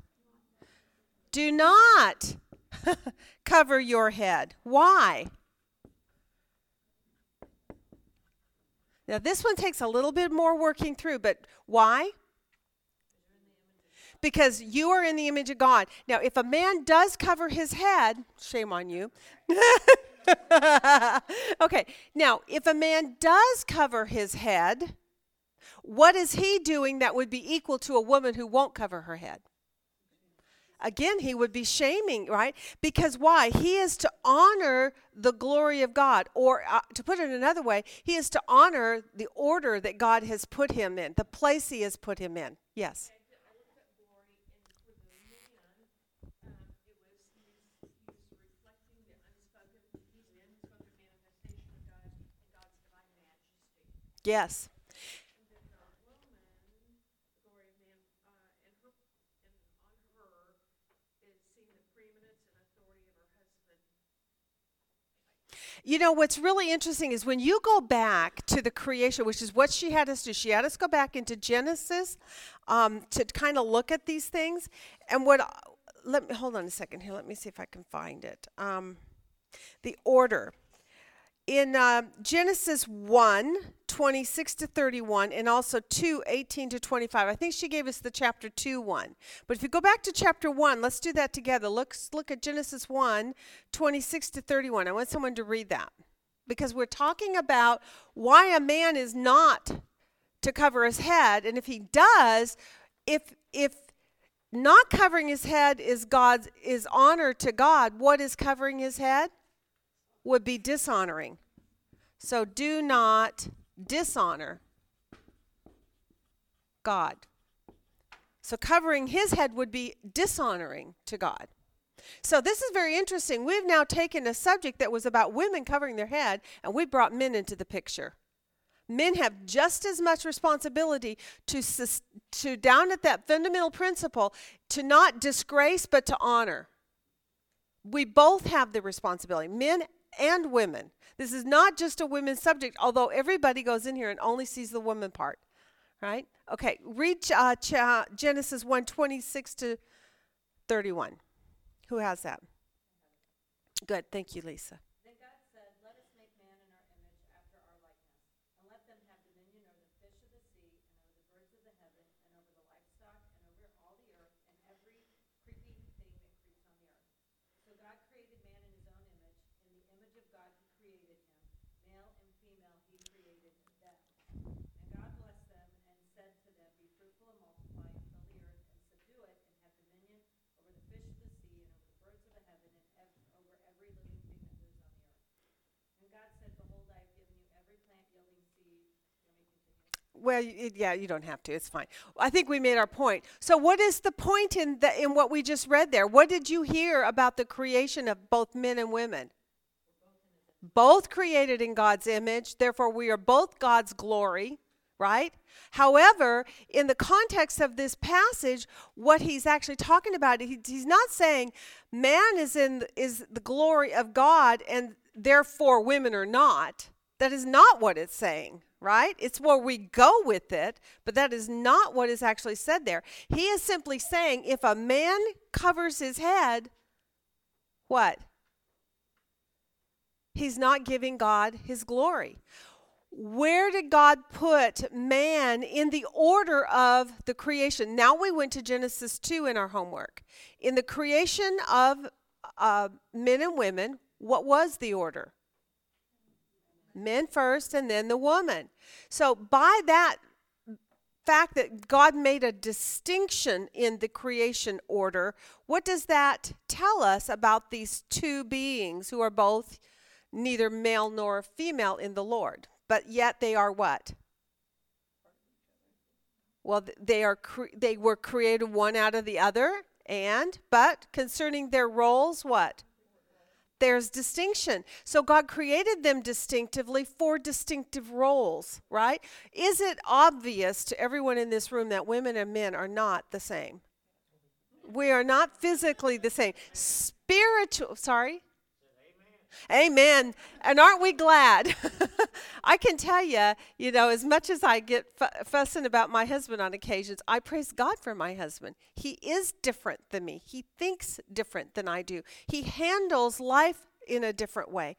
Do not cover your head. Why? Now, this one takes a little bit more working through, but why? Because you are in the image of God. Now, if a man does cover his head, shame on you. okay, now, if a man does cover his head, what is he doing that would be equal to a woman who won't cover her head? Again he would be shaming right? Because why? He is to honor the glory of god or uh, to put it another way he is to honor the order that god has put him in the place he has put him in. Yes. I looked at glory and for the man, um, it was, he's, he's reflecting the unspoken, he's an unspoken manifestation of God and God's divine majesty. yes And then the woman, the glory of man, uh, and her, and on her is seeing the preeminence and authority of her husband. You know, what's really interesting is when you go back to the creation, which is what she had us do, she had us go back into Genesis um, to kind of look at these things. And what, let me, hold on a second here. Let me see if I can find it. Um, the order. In uh, Genesis 1, 26 to 31, and also 2, 18 to 25. I think she gave us the chapter 2 one. But if you go back to chapter 1, let's do that together. Let's look at Genesis 1, 26 to 31. I want someone to read that. Because we're talking about why a man is not to cover his head. And if he does, if, if not covering his head is God's is honor to God, what is covering his head? Would be dishonoring. So do not dishonor God. So covering his head would be dishonoring to God. So this is very interesting. We've now taken a subject that was about women covering their head and we brought men into the picture. Men have just as much responsibility to sus- to down at that fundamental principle to not disgrace but to honor. We both have the responsibility, men and women. This is not just a women's subject, although everybody goes in here and only sees the woman part, right? Okay, read uh, cha- Genesis 1 26 to 31. Who has that? Good, thank you, Lisa. Then God said, Let us make man in our image after our likeness, and let them have dominion over the fish of the sea, and over the birds of the heaven, and over the livestock, and over all the earth, and every creeping thing that creeps on the earth. So God created man in his own image. In the image of God he created him. Male and female he created them. And God blessed them and said to them, Be fruitful and multiply, and fill the earth, and subdue it, and have dominion over the fish of the sea, and over the birds of the heaven, and ev- over every living thing that moves on the earth. And God said, Behold, I have given you every plant yielding seed. Let me continue. Well, yeah, you don't have to. It's fine. I think we made our point. So, what is the point in the, in what we just read there? What did you hear about the creation of both men and women? Both created in God's image, therefore we are both God's glory, right? However, in the context of this passage, what he's actually talking about, he, he's not saying man is in is the glory of God and therefore women are not. That is not what it's saying, right? It's where we go with it, but that is not what is actually said there. He is simply saying if a man covers his head, what? He's not giving God his glory. Where did God put man in the order of the creation? Now we went to Genesis 2 in our homework. In the creation of uh, men and women, what was the order? Men first and then the woman. So, by that fact that God made a distinction in the creation order, what does that tell us about these two beings who are both neither male nor female in the Lord? But yet they are what? Well, they are cre- they were created one out of the other, and but concerning their roles, what? There's distinction. So God created them distinctively for distinctive roles, right? Is it obvious to everyone in this room that women and men are not the same? We are not physically the same. Spiritual, sorry? Amen. And aren't we glad? I can tell you, you know, as much as I get f- fussing about my husband on occasions, I praise God for my husband. He is different than me, he thinks different than I do, he handles life in a different way.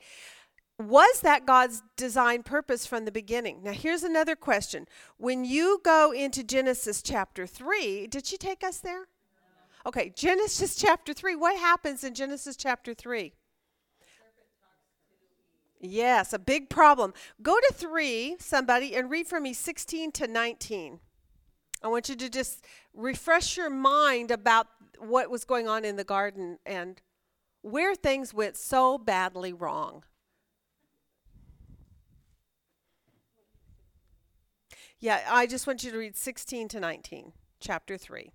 Was that God's design purpose from the beginning? Now, here's another question. When you go into Genesis chapter 3, did she take us there? Okay, Genesis chapter 3. What happens in Genesis chapter 3? Yes, a big problem. Go to 3, somebody, and read for me 16 to 19. I want you to just refresh your mind about what was going on in the garden and where things went so badly wrong. Yeah, I just want you to read 16 to 19, chapter 3.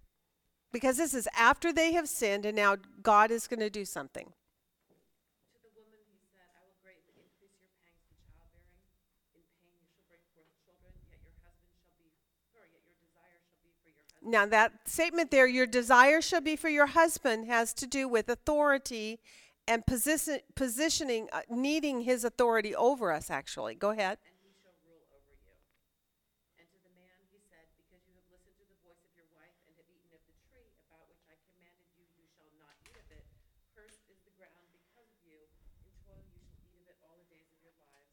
Because this is after they have sinned, and now God is going to do something. To the woman he said, I will greatly increase your pangs in childbearing. In pain you shall bring forth children, yet your husband shall be, sorry, yet your desire shall be for your husband. Now, that statement there, your desire shall be for your husband, has to do with authority and position, positioning, uh, needing his authority over us, actually. Go ahead. and he shall rule over you. And to the man he said, Because you have listened to the voice of your wife and have eaten of the tree about which I commanded you, you shall not eat of it. Cursed is the ground because of you. In toil you shall eat of it all the days of your lives.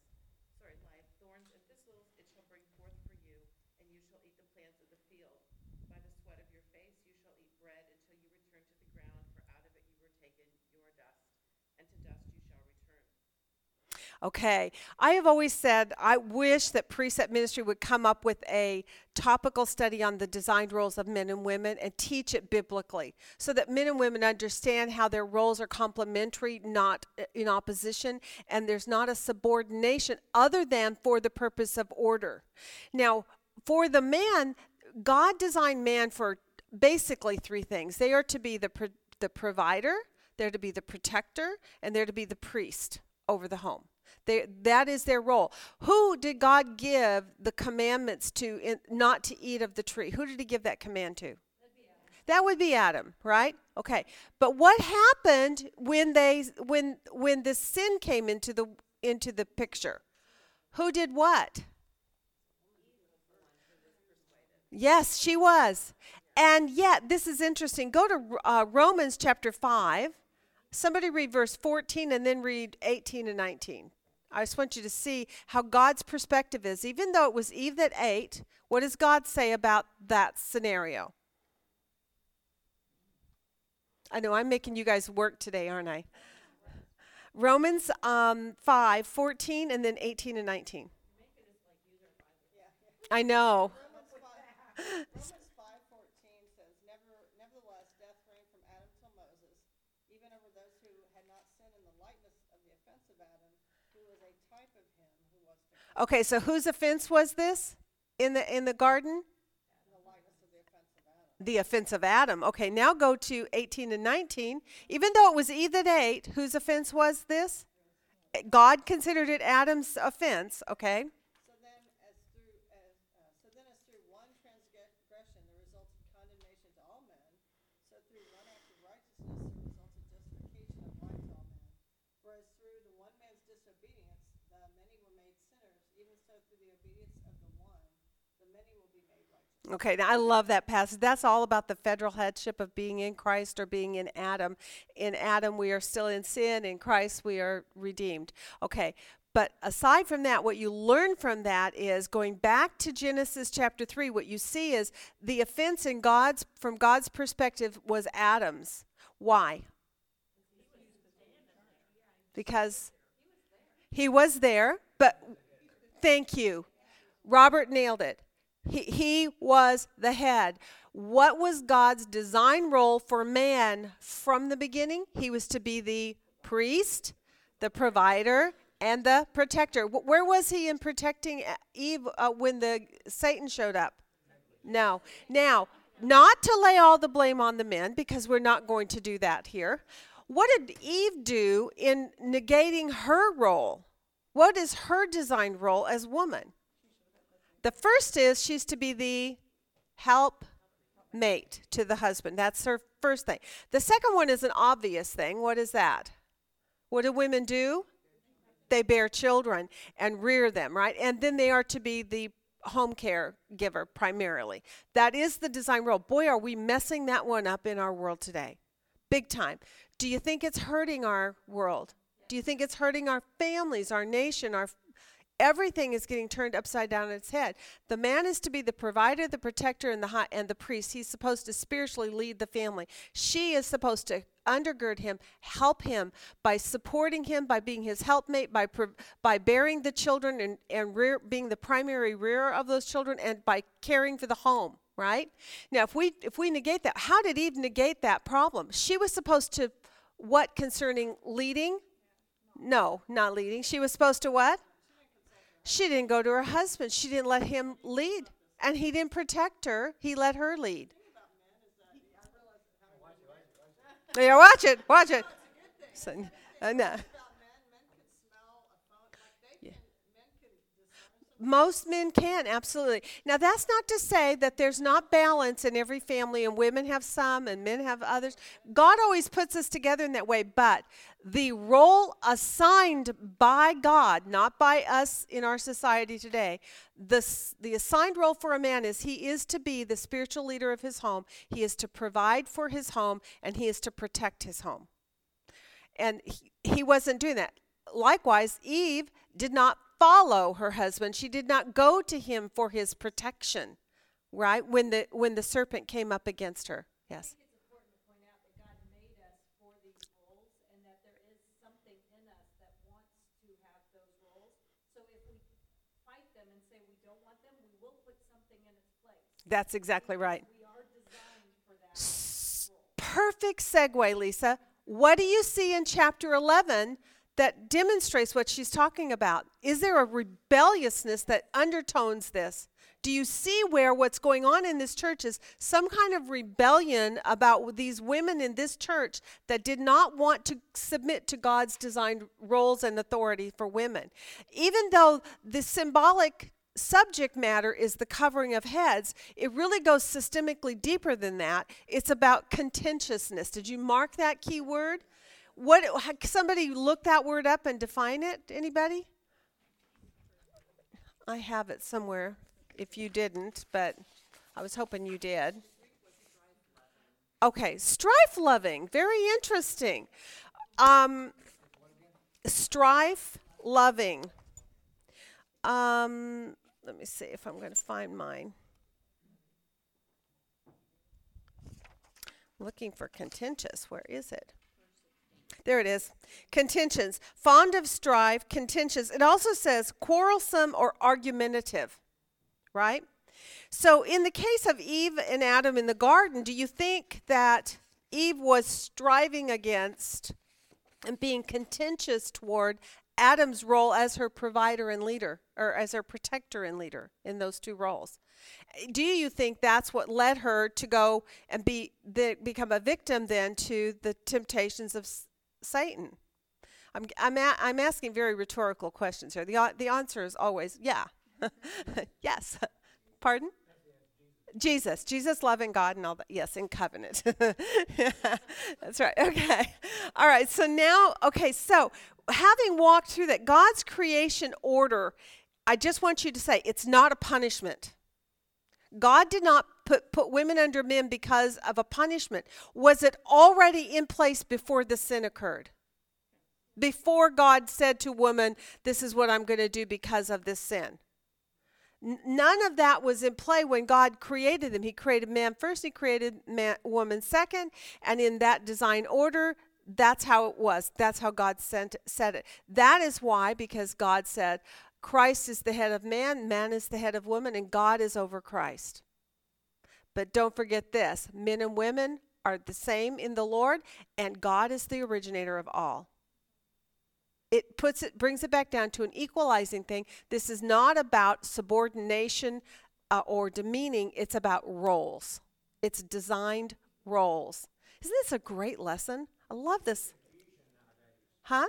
Sorry, life. Thorns and thistles it shall bring forth for you, and you shall eat the plants of the field. By the sweat of your face you shall eat bread until you return to the ground, for out of it you were taken, you are dust, and to dust you shall return. Okay. I have always said I wish that Precept Ministry would come up with a topical study on the designed roles of men and women and teach it biblically so that men and women understand how their roles are complementary, not uh, in opposition, and there's not a subordination other than for the purpose of order. Now, for the man, God designed man for basically three things they are to be the, pro- the provider, they're to be the protector, and they're to be the priest over the home. They, that is their role. Who did God give the commandments to in, not to eat of the tree? Who did he give that command to? That would be Adam, right? Okay. But what happened when they when when the sin came into the into the picture? Who did what? Yes, she was. And yet, this is interesting. Go to uh, Romans chapter 5. Somebody read verse 14 and then read 18 and 19. I just want you to see how God's perspective is. Even though it was Eve that ate, what does God say about that scenario? I know I'm making you guys work today, aren't I? Romans um, 5, 14, and then 18 and 19. I know. Romans five, Romans five fourteen says, Never, nevertheless, death reigned from Adam till Moses, even over those who had not sinned in the likeness of the offense of Adam, who was a type of him who was to come, Okay, so whose offense was this in the in the garden? the. Offense of Adam. Okay, now go to 18 and 19. Even though it was Eve that ate, whose offense was this? God considered it Adam's offense, okay? So then, as through, as, uh, so then as through one transgression there resulted condemnation to all men, so through one act of righteousness there resulted justification of life to all men. Whereas through the one man's disobedience, the many were made sinners, even so through the obedience of Okay, now I love that passage. That's all about the federal headship of being in Christ or being in Adam. In Adam, we are still in sin. In Christ, we are redeemed. Okay, but aside from that, what you learn from that is going back to Genesis chapter 3, what you see is the offense in God's, from God's perspective, was Adam's. Why? Because he was there, but thank you. Robert nailed it. He, he was the head. What was God's design role for man from the beginning? He was to be the priest, the provider, and the protector. Where was he in protecting Eve uh, when the Satan showed up? No. Now, not to lay all the blame on the men because we're not going to do that here. What did Eve do in negating her role? What is her designed role as woman? The first is she's to be the help mate to the husband. That's her first thing. The second one is an obvious thing. What is that? What do women do? They bear children and rear them, right? And then they are to be the home care giver primarily. That is the design role. Boy, are we messing that one up in our world today. Big time. Do you think it's hurting our world? Do you think it's hurting our families, our nation, our everything is getting turned upside down on its head. The man is to be the provider, the protector, and the high, and the priest. He's supposed to spiritually lead the family. She is supposed to undergird him, help him by supporting him, by being his helpmate, by by bearing the children and and rear, being the primary rearer of those children, and by caring for the home. Right now, if we if we negate that, how did Eve negate that problem? She was supposed to what concerning leading? No, not leading. She was supposed to what? She didn't go to her husband. She didn't let him lead. And he didn't protect her. He let her lead. Yeah, watch it. Watch it. So, uh, no. about men, men can smell a phone, like they can, men can discern Most men can, absolutely. Now, that's not to say that there's not balance in every family and women have some and men have others. God always puts us together in that way, but the role assigned by God, not by us in our society today, the, the assigned role for a man is he is to be the spiritual leader of his home, he is to provide for his home, and he is to protect his home. And he, he wasn't doing that. Likewise, Eve did not follow her husband. She did not go to him for his protection, right? When the when the serpent came up against her. Yes. That's exactly right. That. Perfect segue, Lisa. What do you see in chapter 11 that demonstrates what she's talking about? Is there a rebelliousness that undertones this? Do you see where what's going on in this church is some kind of rebellion about these women in this church that did not want to submit to God's designed roles and authority for women? Even though the symbolic subject matter is the covering of heads, it really goes systemically deeper than that. It's about contentiousness. Did you mark that key word? What somebody look that word up and define it? Anybody? I have it somewhere if you didn't, but I was hoping you did. Okay, strife loving, very interesting. Um, strife loving. Um, let me see if I'm going to find mine. looking for contentious. Where is it? There it is. Contentions. Fond of strife, contentious. It also says quarrelsome or argumentative, right? So, in the case of Eve and Adam in the garden, do you think that Eve was striving against and being contentious toward Adam's role as her provider and leader, or as her protector and leader in those two roles? Do you think that's what led her to go and be the, become a victim then to the temptations of Satan? I'm I'm a, I'm asking very rhetorical questions here. The the answer is always yeah, yes. Pardon? Jesus, Jesus loving God and all that. Yes, in covenant. That's right. Okay. All right. So now, okay, so having walked through that, God's creation order, I just want you to say it's not a punishment. God did not put, put women under men because of a punishment. Was it already in place before the sin occurred? Before God said to woman, This is what I'm going to do because of this sin. None of that was in play when God created them. He created man first, he created man, woman second, and in that design order, that's how it was. That's how God sent, said it. That is why, because God said, Christ is the head of man, man is the head of woman, and God is over Christ. But don't forget this men and women are the same in the Lord, and God is the originator of all. It puts it brings it back down to an equalizing thing. This is not about subordination uh, or demeaning, it's about roles. It's designed roles. Isn't this a great lesson? I love this. Huh?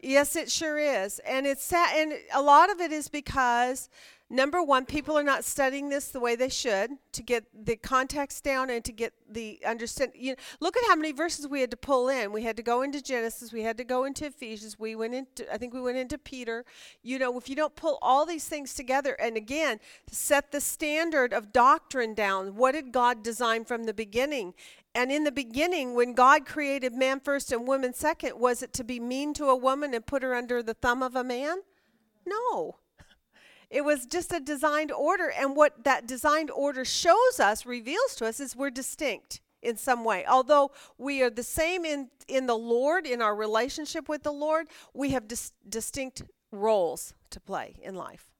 Yes, it sure is. And it's sad and a lot of it is because number one, people are not studying this the way they should to get the context down and to get the understand you know, look at how many verses we had to pull in. We had to go into Genesis, we had to go into Ephesians, we went into I think we went into Peter. You know, if you don't pull all these things together and again, set the standard of doctrine down. What did God design from the beginning? And in the beginning, when God created man first and woman second, was it to be mean to a woman and put her under the thumb of a man? No. It was just a designed order. And what that designed order shows us, reveals to us, is we're distinct in some way. Although we are the same in, in the Lord, in our relationship with the Lord, we have dis- distinct roles to play in life.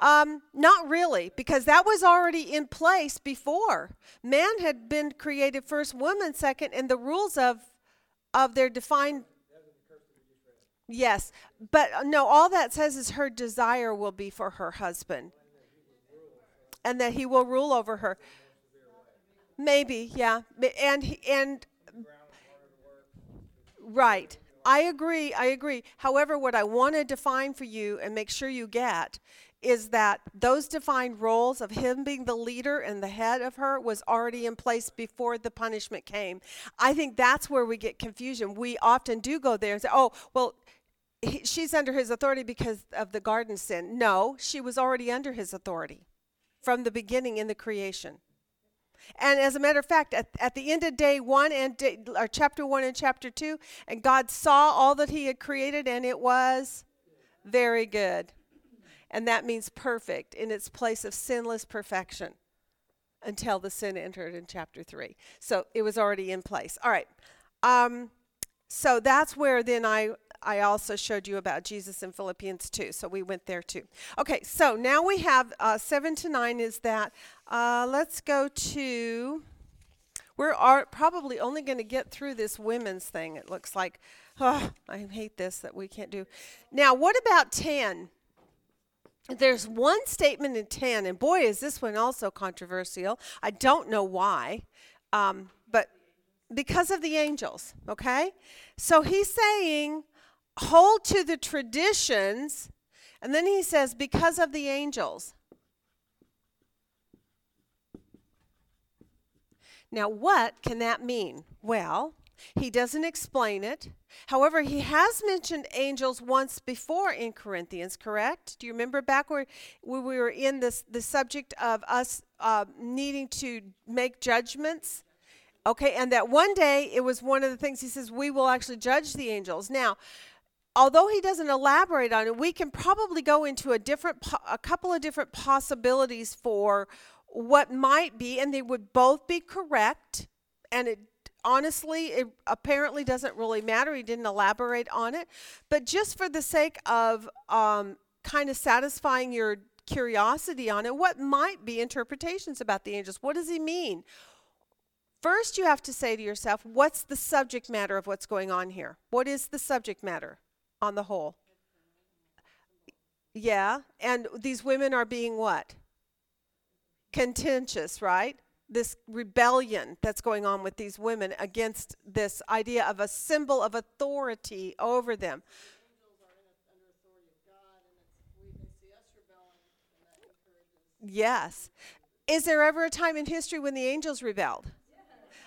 Um, not really, because that was already in place before. Man had been created first, woman second, and the rules of of their defined. Yes, but uh, no, all that says is her desire will be for her husband, and that he will rule over her. Maybe, yeah, and and Right. I agree. I agree. However, what I want to define for you and make sure you get is that those defined roles of him being the leader and the head of her was already in place before the punishment came. I think that's where we get confusion. We often do go there and say, oh, well, he, she's under his authority because of the garden sin. No, she was already under his authority from the beginning in the creation. And as a matter of fact, at, at the end of day one and day, or chapter one and chapter two, and God saw all that He had created, and it was very good. And that means perfect in its place of sinless perfection until the sin entered in chapter three. So it was already in place. All right. Um, so that's where then I I also showed you about Jesus in Philippians 2. So we went there too. Okay, so now we have uh, 7 to 9 is that. Uh, let's go to. We're are probably only going to get through this women's thing, it looks like. Oh, I hate this that we can't do. Now, what about 10? There's one statement in 10, and boy, is this one also controversial. I don't know why, um, but because of the angels, okay? So he's saying, hold to the traditions, and then he says, because of the angels. Now, what can that mean? Well, he doesn't explain it. However, he has mentioned angels once before in Corinthians, correct? Do you remember back where, we were in this the subject of us uh, needing to make judgments? Okay, and that one day it was one of the things he says we will actually judge the angels. Now, although he doesn't elaborate on it, we can probably go into a different po- a couple of different possibilities for what might be and they would both be correct and it honestly it apparently doesn't really matter. He didn't elaborate on it. But just for the sake of um, kind of satisfying your curiosity on it what might be interpretations about the angels? What does he mean? First you have to say to yourself what's the subject matter of what's going on here? What is the subject matter on the whole? Yeah and these women are being what? Contentious, right? This rebellion that's going on with these women against this idea of a symbol of authority over them. Yes. Is there ever a time in history when the angels rebelled?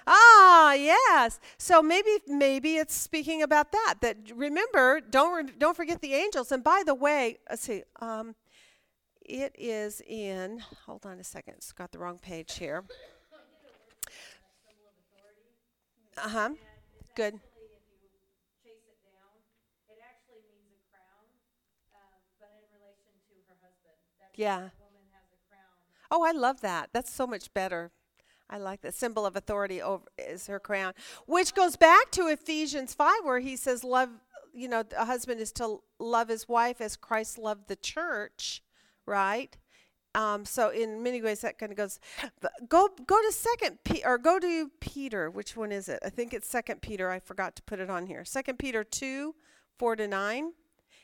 Ah, yes. So maybe maybe it's speaking about that. That remember, don't re- don't forget the angels. And by the way, let's see. Um, it is in. Hold on a second. It's got the wrong page here. Uh huh. Good. Yeah. the. Oh, I love that. That's so much better. I like that symbol of authority over is her crown, which goes back to Ephesians 5 where he says love, you know, a husband is to love his wife as Christ loved the church, right? Um, so in many ways that kind of goes go go to second P, or go to Peter, which one is it? I think it's second Peter. I forgot to put it on here. Second Peter 2, 4 to 9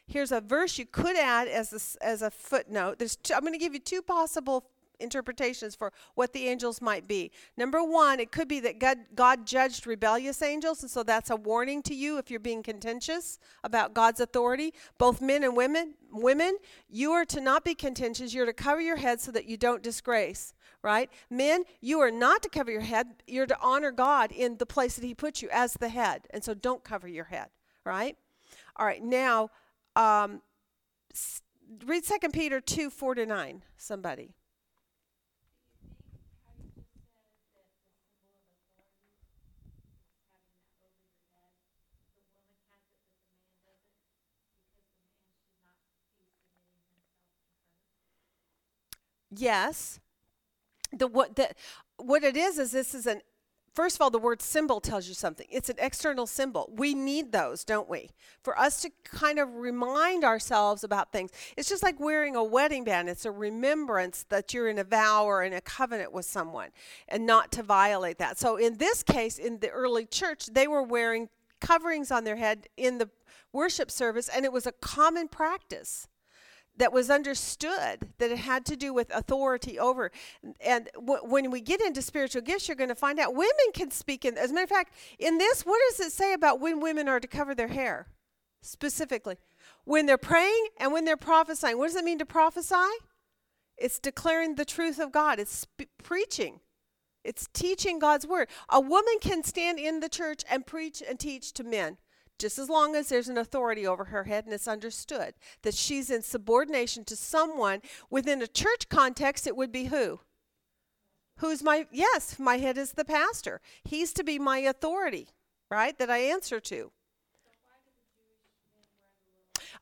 here's a verse you could add as a, as a footnote. There's two, I'm going to give you two possible interpretations for what the angels might be. Number one, it could be that God, God judged rebellious angels, and so that's a warning to you if you're being contentious about God's authority. Both men and women, women, you are to not be contentious. You're to cover your head so that you don't disgrace. Right? Men, you are not to cover your head. You're to honor God in the place that He put you as the head. And so don't cover your head. Right? All right, now um, read Second Peter two four to nine. Somebody. Yes. The what the what it is is this is an first of all the word symbol tells you something. It's an external symbol. We need those, don't we? For us to kind of remind ourselves about things. It's just like wearing a wedding band. It's a remembrance that you're in a vow or in a covenant with someone and not to violate that. So in this case in the early church, they were wearing coverings on their head in the worship service and it was a common practice that was understood that it had to do with authority over and w- when we get into spiritual gifts you're going to find out women can speak in as a matter of fact in this what does it say about when women are to cover their hair specifically? When they're praying and when they're prophesying. What does it mean to prophesy? It's declaring the truth of god. It's sp- preaching. It's teaching god's word. A woman can stand in the church and preach and teach to men just as long as there's an authority over her head and it's understood that she's in subordination to someone within a church context it would be who? Who's my yes my head is the pastor. He's to be my authority right that i answer to.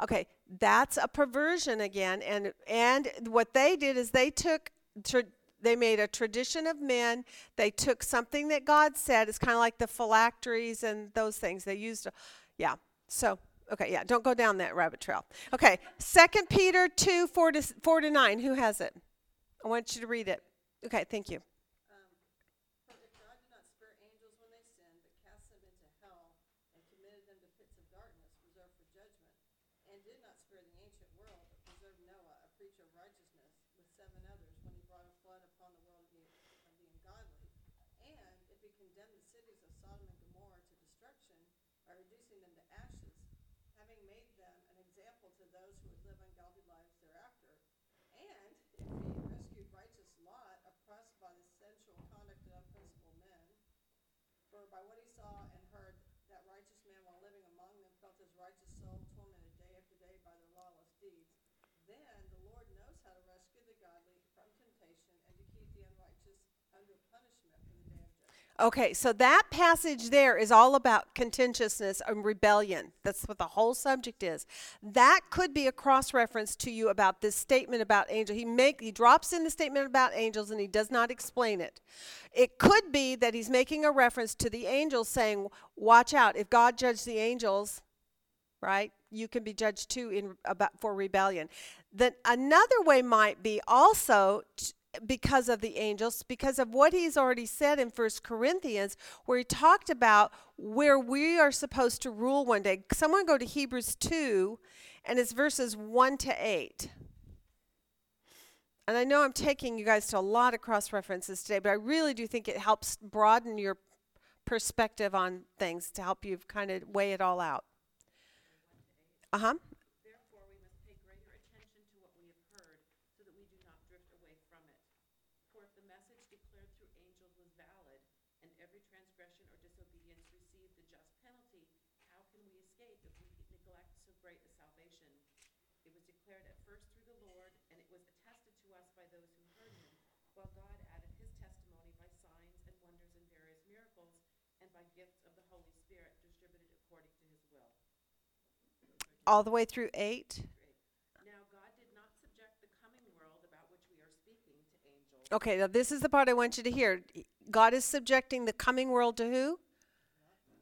Okay that's a perversion again and and what they did is they took tra- they made a tradition of men. They took something that god said. It's kind of like the phylacteries and those things. They used yeah. So okay yeah don't go down that rabbit trail. Okay second peter 2 4 to, 4 to 9 who has it? I want you to read it. Okay thank you For if God did not spare angels when they sinned, but cast them into hell, and committed them to pits of darkness reserved for judgment, and did not spare the ancient world, but preserved Noah, a preacher of righteousness, with seven others, when he brought a flood upon the world of the, of the ungodly, and if he condemned the cities of Sodom and Gomorrah to destruction by reducing them to ashes, having made them an example to those who would live ungodly lives thereafter, and if he rescued righteous Lot, oppressed by the sensual conduct of unprincipled men, for by what he saw and heard, that righteous man while living among them felt his righteous soul tormented day after day by their lawless deeds, then the Lord knows how to rescue the godly from temptation and to keep the unrighteous under punishment for the day of judgment. Okay, so that passage there is all about contentiousness and rebellion. That's what the whole subject is. That could be a cross reference to you about this statement about angel. He make he drops in the statement about angels and he does not explain it. It could be that he's making a reference to the angels saying, "Watch out, if God judged the angels, right? You can be judged too in about for rebellion." Then another way might be also t- because of the angels, because of what he's already said in First Corinthians, where he talked about where we are supposed to rule one day. Someone go to Hebrews 2, and it's verses 1 to 8. And I know I'm taking you guys to a lot of cross references today, but I really do think it helps broaden your perspective on things to help you kind of weigh it all out. Uh huh. Therefore, we must pay greater attention to what we have heard, so that we do not drift away from it. For if the message declared through angels was valid, and every every transgression or disobedience receive the just penalty, how can we escape if we neglect so great a salvation? It was declared at first through the Lord, and it was attested to us by those who heard him, while God added his testimony by signs and wonders and various miracles, and by gifts of the Holy Spirit distributed according to his will. All the way through 8. Now God did not subject the coming world about which we are speaking to angels. Okay, now this is the part I want you to hear. God is subjecting the coming world to who?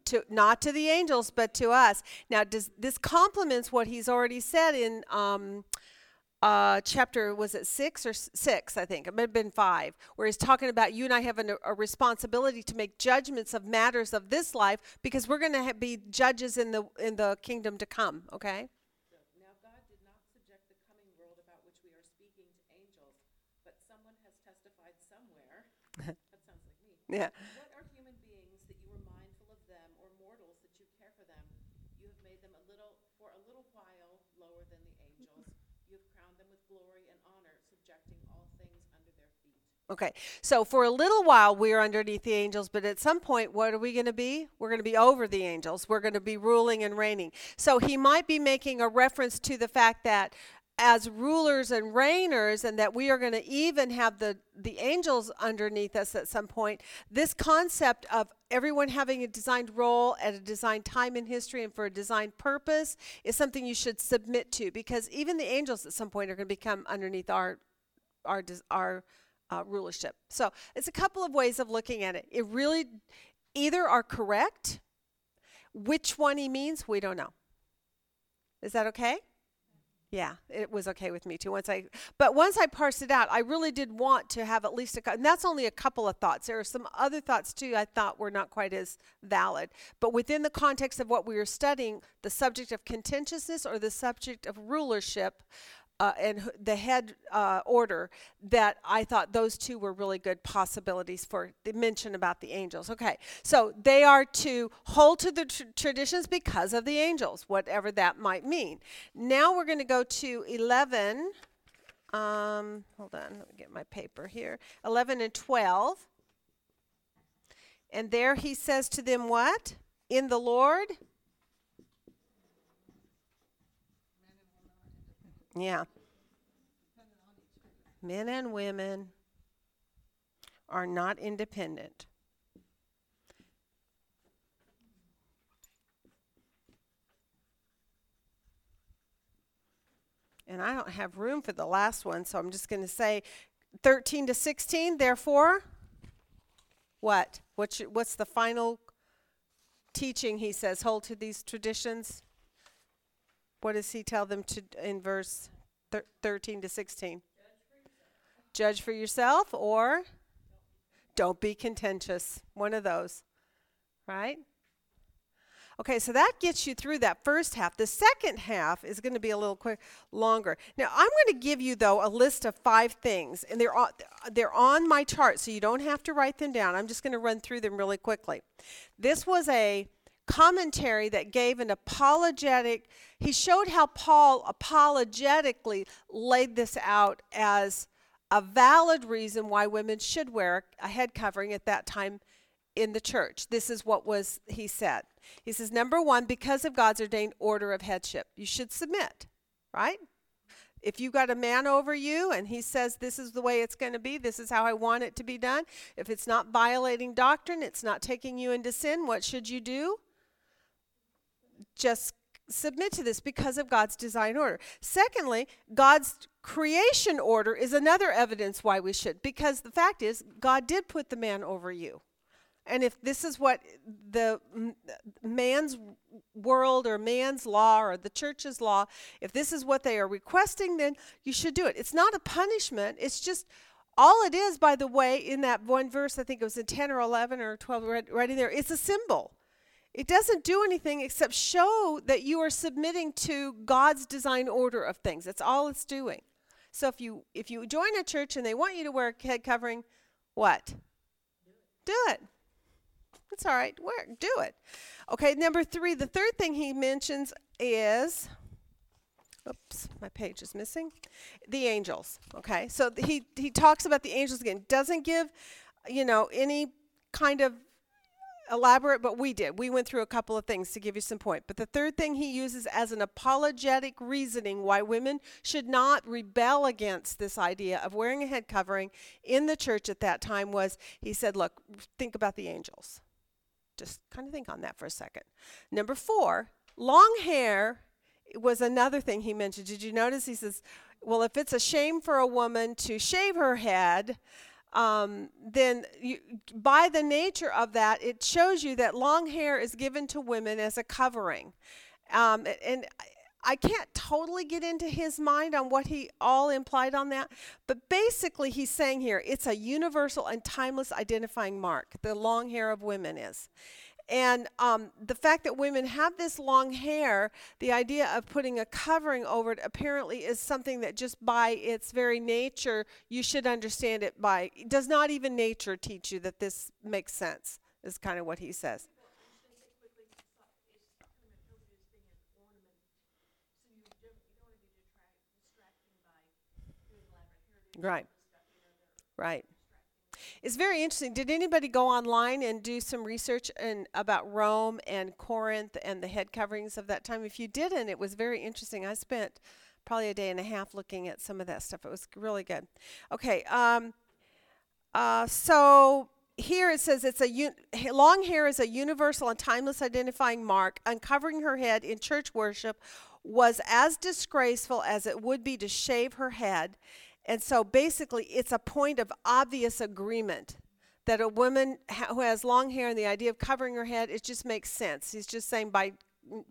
To not to the angels, but to us. Now, does this complements what he's already said in um, uh, chapter was it six or six? I think it may have been five, where he's talking about you and I have an, a responsibility to make judgments of matters of this life because we're going to be judges in the in the kingdom to come. Okay. Now God did not subject the coming world about which we are speaking to angels, but someone has testified somewhere. that sounds like me. Yeah. What are human beings that you are mindful of them, or mortals that you care for them? You have made them a little, for a little while, lower than the angels. You have crowned them with glory and honor, subjecting all things under their feet. Okay, so for a little while we're underneath the angels, but at some point, what are we going to be? We're going to be over the angels. We're going to be ruling and reigning. So he might be making a reference to the fact that as rulers and reigners, and that we are going to even have the, the angels underneath us at some point. This concept of everyone having a designed role at a designed time in history and for a designed purpose is something you should submit to because even the angels at some point are going to become underneath our our our uh, rulership. So it's a couple of ways of looking at it. It really either are correct. Which one he means, we don't know. Is that okay? Yeah, it was okay with me too. Once I, but once I parsed it out, I really did want to have at least a, and that's only a couple of thoughts. There are some other thoughts too I thought were not quite as valid. But within the context of what we were studying, the subject of contentiousness or the subject of rulership, uh, and the head uh, order that I thought those two were really good possibilities for the mention about the angels. Okay, so they are to hold to the tr- traditions because of the angels, whatever that might mean. Now we're going to go to 11. Um, hold on, let me get my paper here. 11 and 12. And there he says to them, What? In the Lord? Yeah. Men and women are not independent. And I don't have room for the last one, so I'm just going to say 13 to 16. Therefore, what? What's, your- what's the final teaching he says? Hold to these traditions. What does he tell them to in verse thir- 13 to 16? Judge for yourself or don't be contentious. One of those. Right? Okay, so that gets you through that first half. The second half is going to be a little quick longer. Now, I'm going to give you though a list of 5 things and they're on, they're on my chart so you don't have to write them down. I'm just going to run through them really quickly. This was a commentary that gave an apologetic he showed how Paul apologetically laid this out as a valid reason why women should wear a head covering at that time in the church. This is what was he said. He says number 1 because of God's ordained order of headship. You should submit, right? If you've got a man over you and he says this is the way it's going to be, this is how I want it to be done, if it's not violating doctrine, it's not taking you into sin, what should you do? Just submit to this because of God's design order. Secondly, God's creation order is another evidence why we should, because the fact is, God did put the man over you. And if this is what the man's world or man's law or the church's law, if this is what they are requesting, then you should do it. It's not a punishment. It's just all it is, by the way, in that one verse, I think it was in 10 or 11 or 12, right, right in there, it's a symbol. It doesn't do anything except show that you are submitting to God's design order of things. That's all it's doing. So if you if you join a church and they want you to wear a head covering, what? Do it. It's all right. Wear do it. Okay, number 3, the third thing he mentions is Oops, my page is missing. The angels. Okay, so he he talks about the angels again. Doesn't give, you know, any kind of elaborate, but we did. We went through a couple of things to give you some point. But the third thing he uses as an apologetic reasoning why women should not rebel against this idea of wearing a head covering in the church at that time was he said, Look, think about the angels. Just kind of think on that for a second. Number four, long hair was another thing he mentioned. Did you notice? He says, Well, if it's a shame for a woman to shave her head, um, then you, by the nature of that, it shows you that long hair is given to women as a covering. Um, and I- I can't totally get into his mind on what he all implied on that, but basically, he's saying here it's a universal and timeless identifying mark. The long hair of women is. And um, the fact that women have this long hair, the idea of putting a covering over it apparently is something that just by its very nature, you should understand it by. Does not even nature teach you that this makes sense, is kind of what he says. Right. Right. It's very interesting. Did anybody go online and do some research and about Rome and Corinth and the head coverings of that time? If you didn't, it was very interesting. I spent probably a day and a half looking at some of that stuff. It was really good. Okay. Um, uh, so here it says it's a un- long hair is a universal and timeless identifying mark. Uncovering her head in church worship was as disgraceful as it would be to shave her head. And so basically, it's a point of obvious agreement that a woman ha- who has long hair and the idea of covering her head, it just makes sense. He's just saying by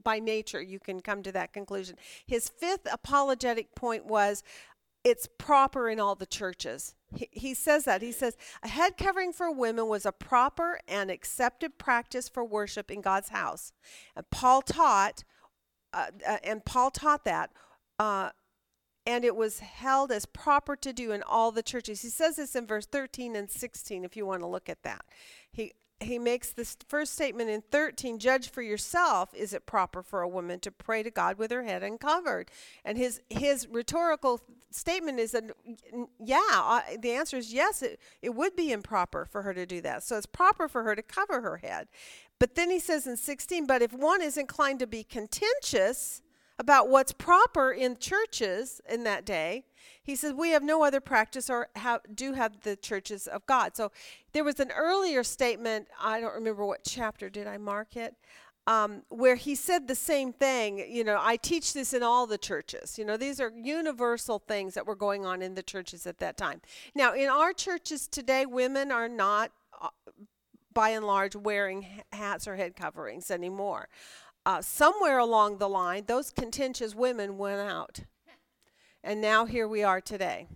by nature you can come to that conclusion. His fifth apologetic point was it's proper in all the churches. He, he says that. He says a head covering for women was a proper and accepted practice for worship in God's house. And Paul taught, uh, uh, and Paul taught that. Uh, and it was held as proper to do in all the churches. He says this in verse 13 and 16 if you want to look at that. He he makes this first statement in 13 judge for yourself is it proper for a woman to pray to god with her head uncovered and his his rhetorical statement is that yeah uh, the answer is yes it, it would be improper for her to do that so it's proper for her to cover her head but then he says in 16 but if one is inclined to be contentious about what's proper in churches in that day. He says we have no other practice or have, do have the churches of God. So there was an earlier statement, I don't remember what chapter, did I mark it? Um, where he said the same thing. You know, I teach this in all the churches. You know, these are universal things that were going on in the churches at that time. Now, in our churches today, women are not, uh, by and large, wearing hats or head coverings anymore uh, somewhere along the line, those contentious women went out. And now here we are today.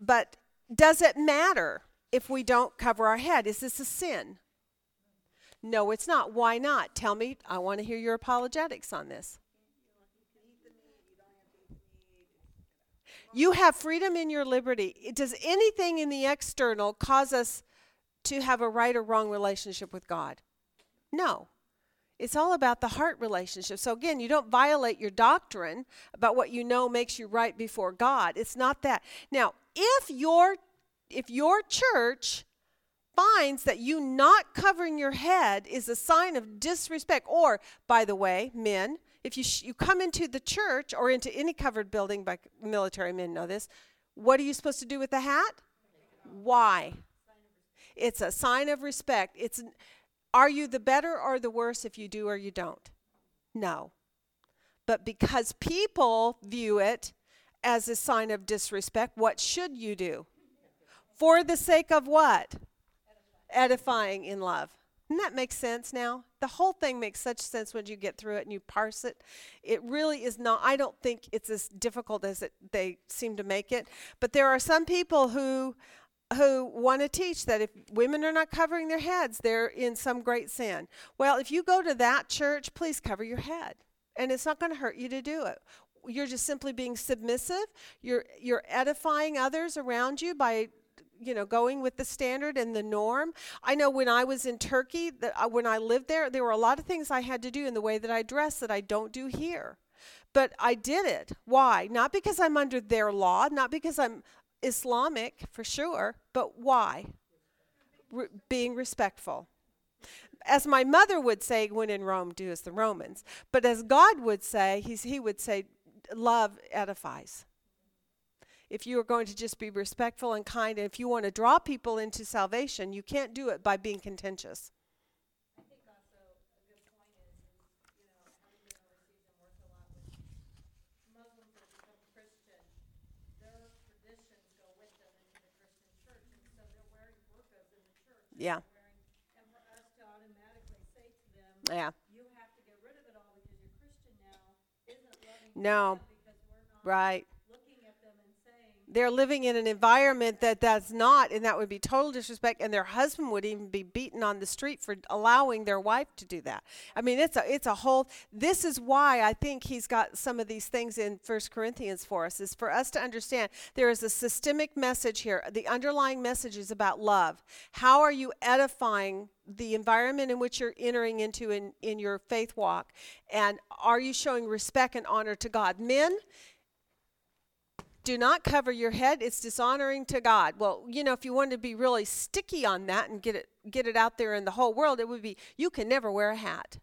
But does it matter if we don't cover our head? Is this a sin? No, it's not. Why not? Tell me. I want to hear your apologetics on this. You have freedom in your liberty. Does anything in the external cause us to have a right or wrong relationship with God? No. It's all about the heart relationship. So again, you don't violate your doctrine about what you know makes you right before God. It's not that. Now, if your if your church finds that you not covering your head is a sign of disrespect or by the way, men, if you sh- you come into the church or into any covered building by military men know this, what are you supposed to do with the hat? Why? It's a sign of respect. It's are you the better or the worse if you do or you don't? No. But because people view it as a sign of disrespect, what should you do? For the sake of what? Edifying in love. Doesn't that make sense now? The whole thing makes such sense when you get through it and you parse it. It really is not, I don't think it's as difficult as it, they seem to make it. But there are some people who who want to teach that if women are not covering their heads, they're in some great sin. Well, if you go to that church, please cover your head. And it's not going to hurt you to do it. You're just simply being submissive. You're you're edifying others around you by you know going with the standard and the norm. I know when I was in Turkey, that uh, when I lived there, there were a lot of things I had to do in the way that I dress that I don't do here. But I did it. Why? Not because I'm under their law, not because I'm Islamic for sure, but why? Re- being respectful. as my mother would say, when in Rome, do as the Romans. But as God would say, he's, he would say, love edifies. If you are going to just be respectful and kind, and if you want to draw people into salvation, you can't do it by being contentious. I think also a good point is, is, you know, having been overseas and worked a lot with Muslims that have become Christian, their traditions go with them into the Christian church, and so they're wearing burqas in the church. and Yeah. And for us to automatically say to them, Yeah. you have to get rid of it all because you're Christian now, isn't loving No. because we're not Right. looking at them and saying, They're living in an environment that that's not, and that would be total disrespect. And their husband would even be beaten on the street for allowing their wife to do that. I mean, it's a it's a whole. This is why I think he's got some of these things in First Corinthians for us. Is for us to understand there is a systemic message here. The underlying message is about love. How are you edifying the environment in which you're entering into in in your faith walk, and are you showing respect and honor to God, men? Do not cover your head it's dishonoring to god. Well you know if you wanted to be really sticky on that and get it get it out there in the whole world it would be you can never wear a hat.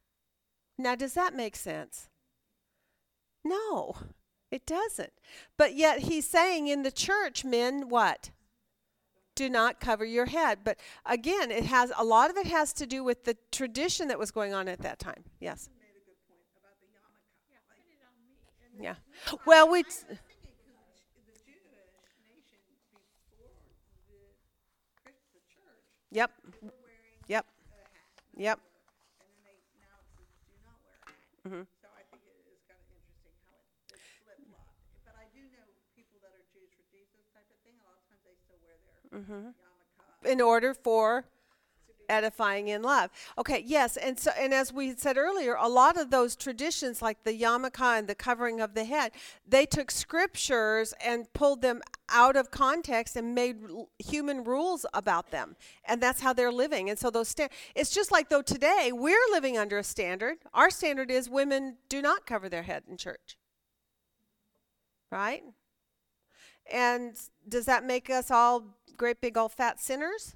Now does that make sense? No it doesn't. But yet he's saying in the church men what? Do not cover your head. But again it has a lot of it has to do with the tradition that was going on at that time. Yes? Made a good point about the yarmulke. Yeah. Well we I was thinking, because the Jewish nation before the, Chris- the church, yep wearing yep a hat. yep And then they, now says do not wear a hat. Mhm. So I think it is kind of interesting how it, it's flip-flopped. But I do know people that are Jews for Jesus type of thing, a lot of times they still wear their yarmulke. in order for edifying in love. Okay, yes, and so and as we said earlier, a lot of those traditions like the yarmulke and the covering of the head, they took scriptures and pulled them out of context and made l- human rules about them. And that's how they're living. And so those sta- it's just like though today we're living under a standard. Our standard is women do not cover their head in church. Right? And does that make us all great big old fat sinners?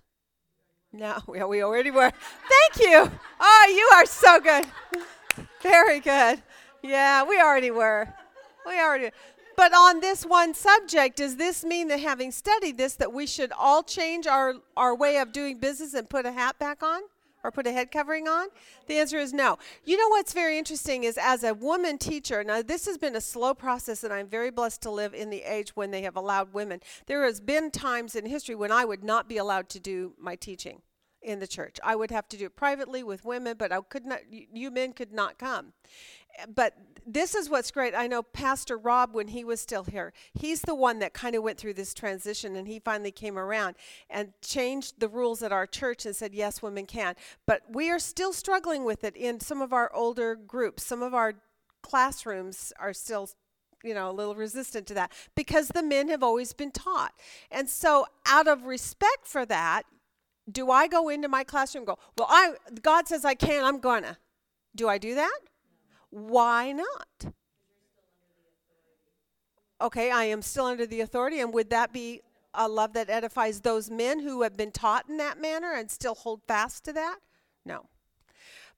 No, yeah, we already were. Thank you. Oh, you are so good. Very good. Yeah, we already were. We already. But on this one subject, does this mean that having studied this, that we should all change our, our way of doing business and put a hat back on? Or put a head covering on? The answer is no. You know what's very interesting is as a woman teacher, now this has been a slow process, and I'm very blessed to live in the age when they have allowed women. There has been times in history when I would not be allowed to do my teaching in the church. I would have to do it privately with women, but I could not. You, men could not come. But this is what's great. I know Pastor Rob, when he was still here, he's the one that kind of went through this transition, and he finally came around and changed the rules at our church and said, yes, women can. But we are still struggling with it in some of our older groups. Some of our classrooms are still you know, a little resistant to that because the men have always been taught. And so, out of respect for that, do I go into my classroom go, well, I God says I can, I'm gonna. Do I do that? Why not? Okay, I am still under the authority, and would that be a love that edifies those men who have been taught in that manner and still hold fast to that? No.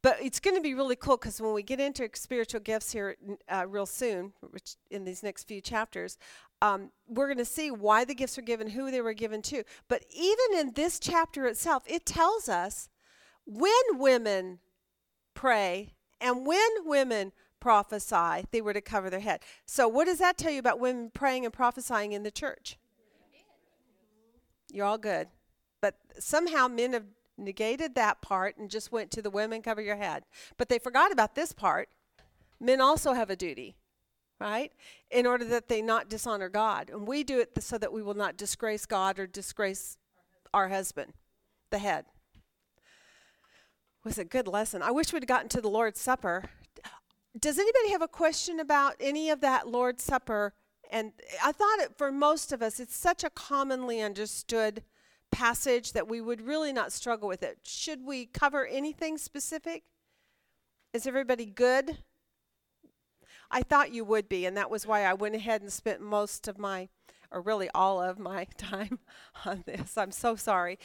But it's going to be really cool because when we get into spiritual gifts here uh, real soon, which in these next few chapters, um, we're going to see why the gifts were given, who they were given to. But even in this chapter itself, it tells us when women pray and when women prophesy, they were to cover their head. So, what does that tell you about women praying and prophesying in the church? You're all good. But somehow men have negated that part and just went to the women cover your head. But they forgot about this part. Men also have a duty, right? In order that they not dishonor God. And we do it so that we will not disgrace God or disgrace our husband, the head. Was a good lesson. I wish we'd gotten to the Lord's Supper. Does anybody have a question about any of that Lord's Supper? And I thought it, for most of us, it's such a commonly understood passage that we would really not struggle with it. Should we cover anything specific? Is everybody good? I thought you would be, and that was why I went ahead and spent most of my, or really all of my time on this. I'm so sorry.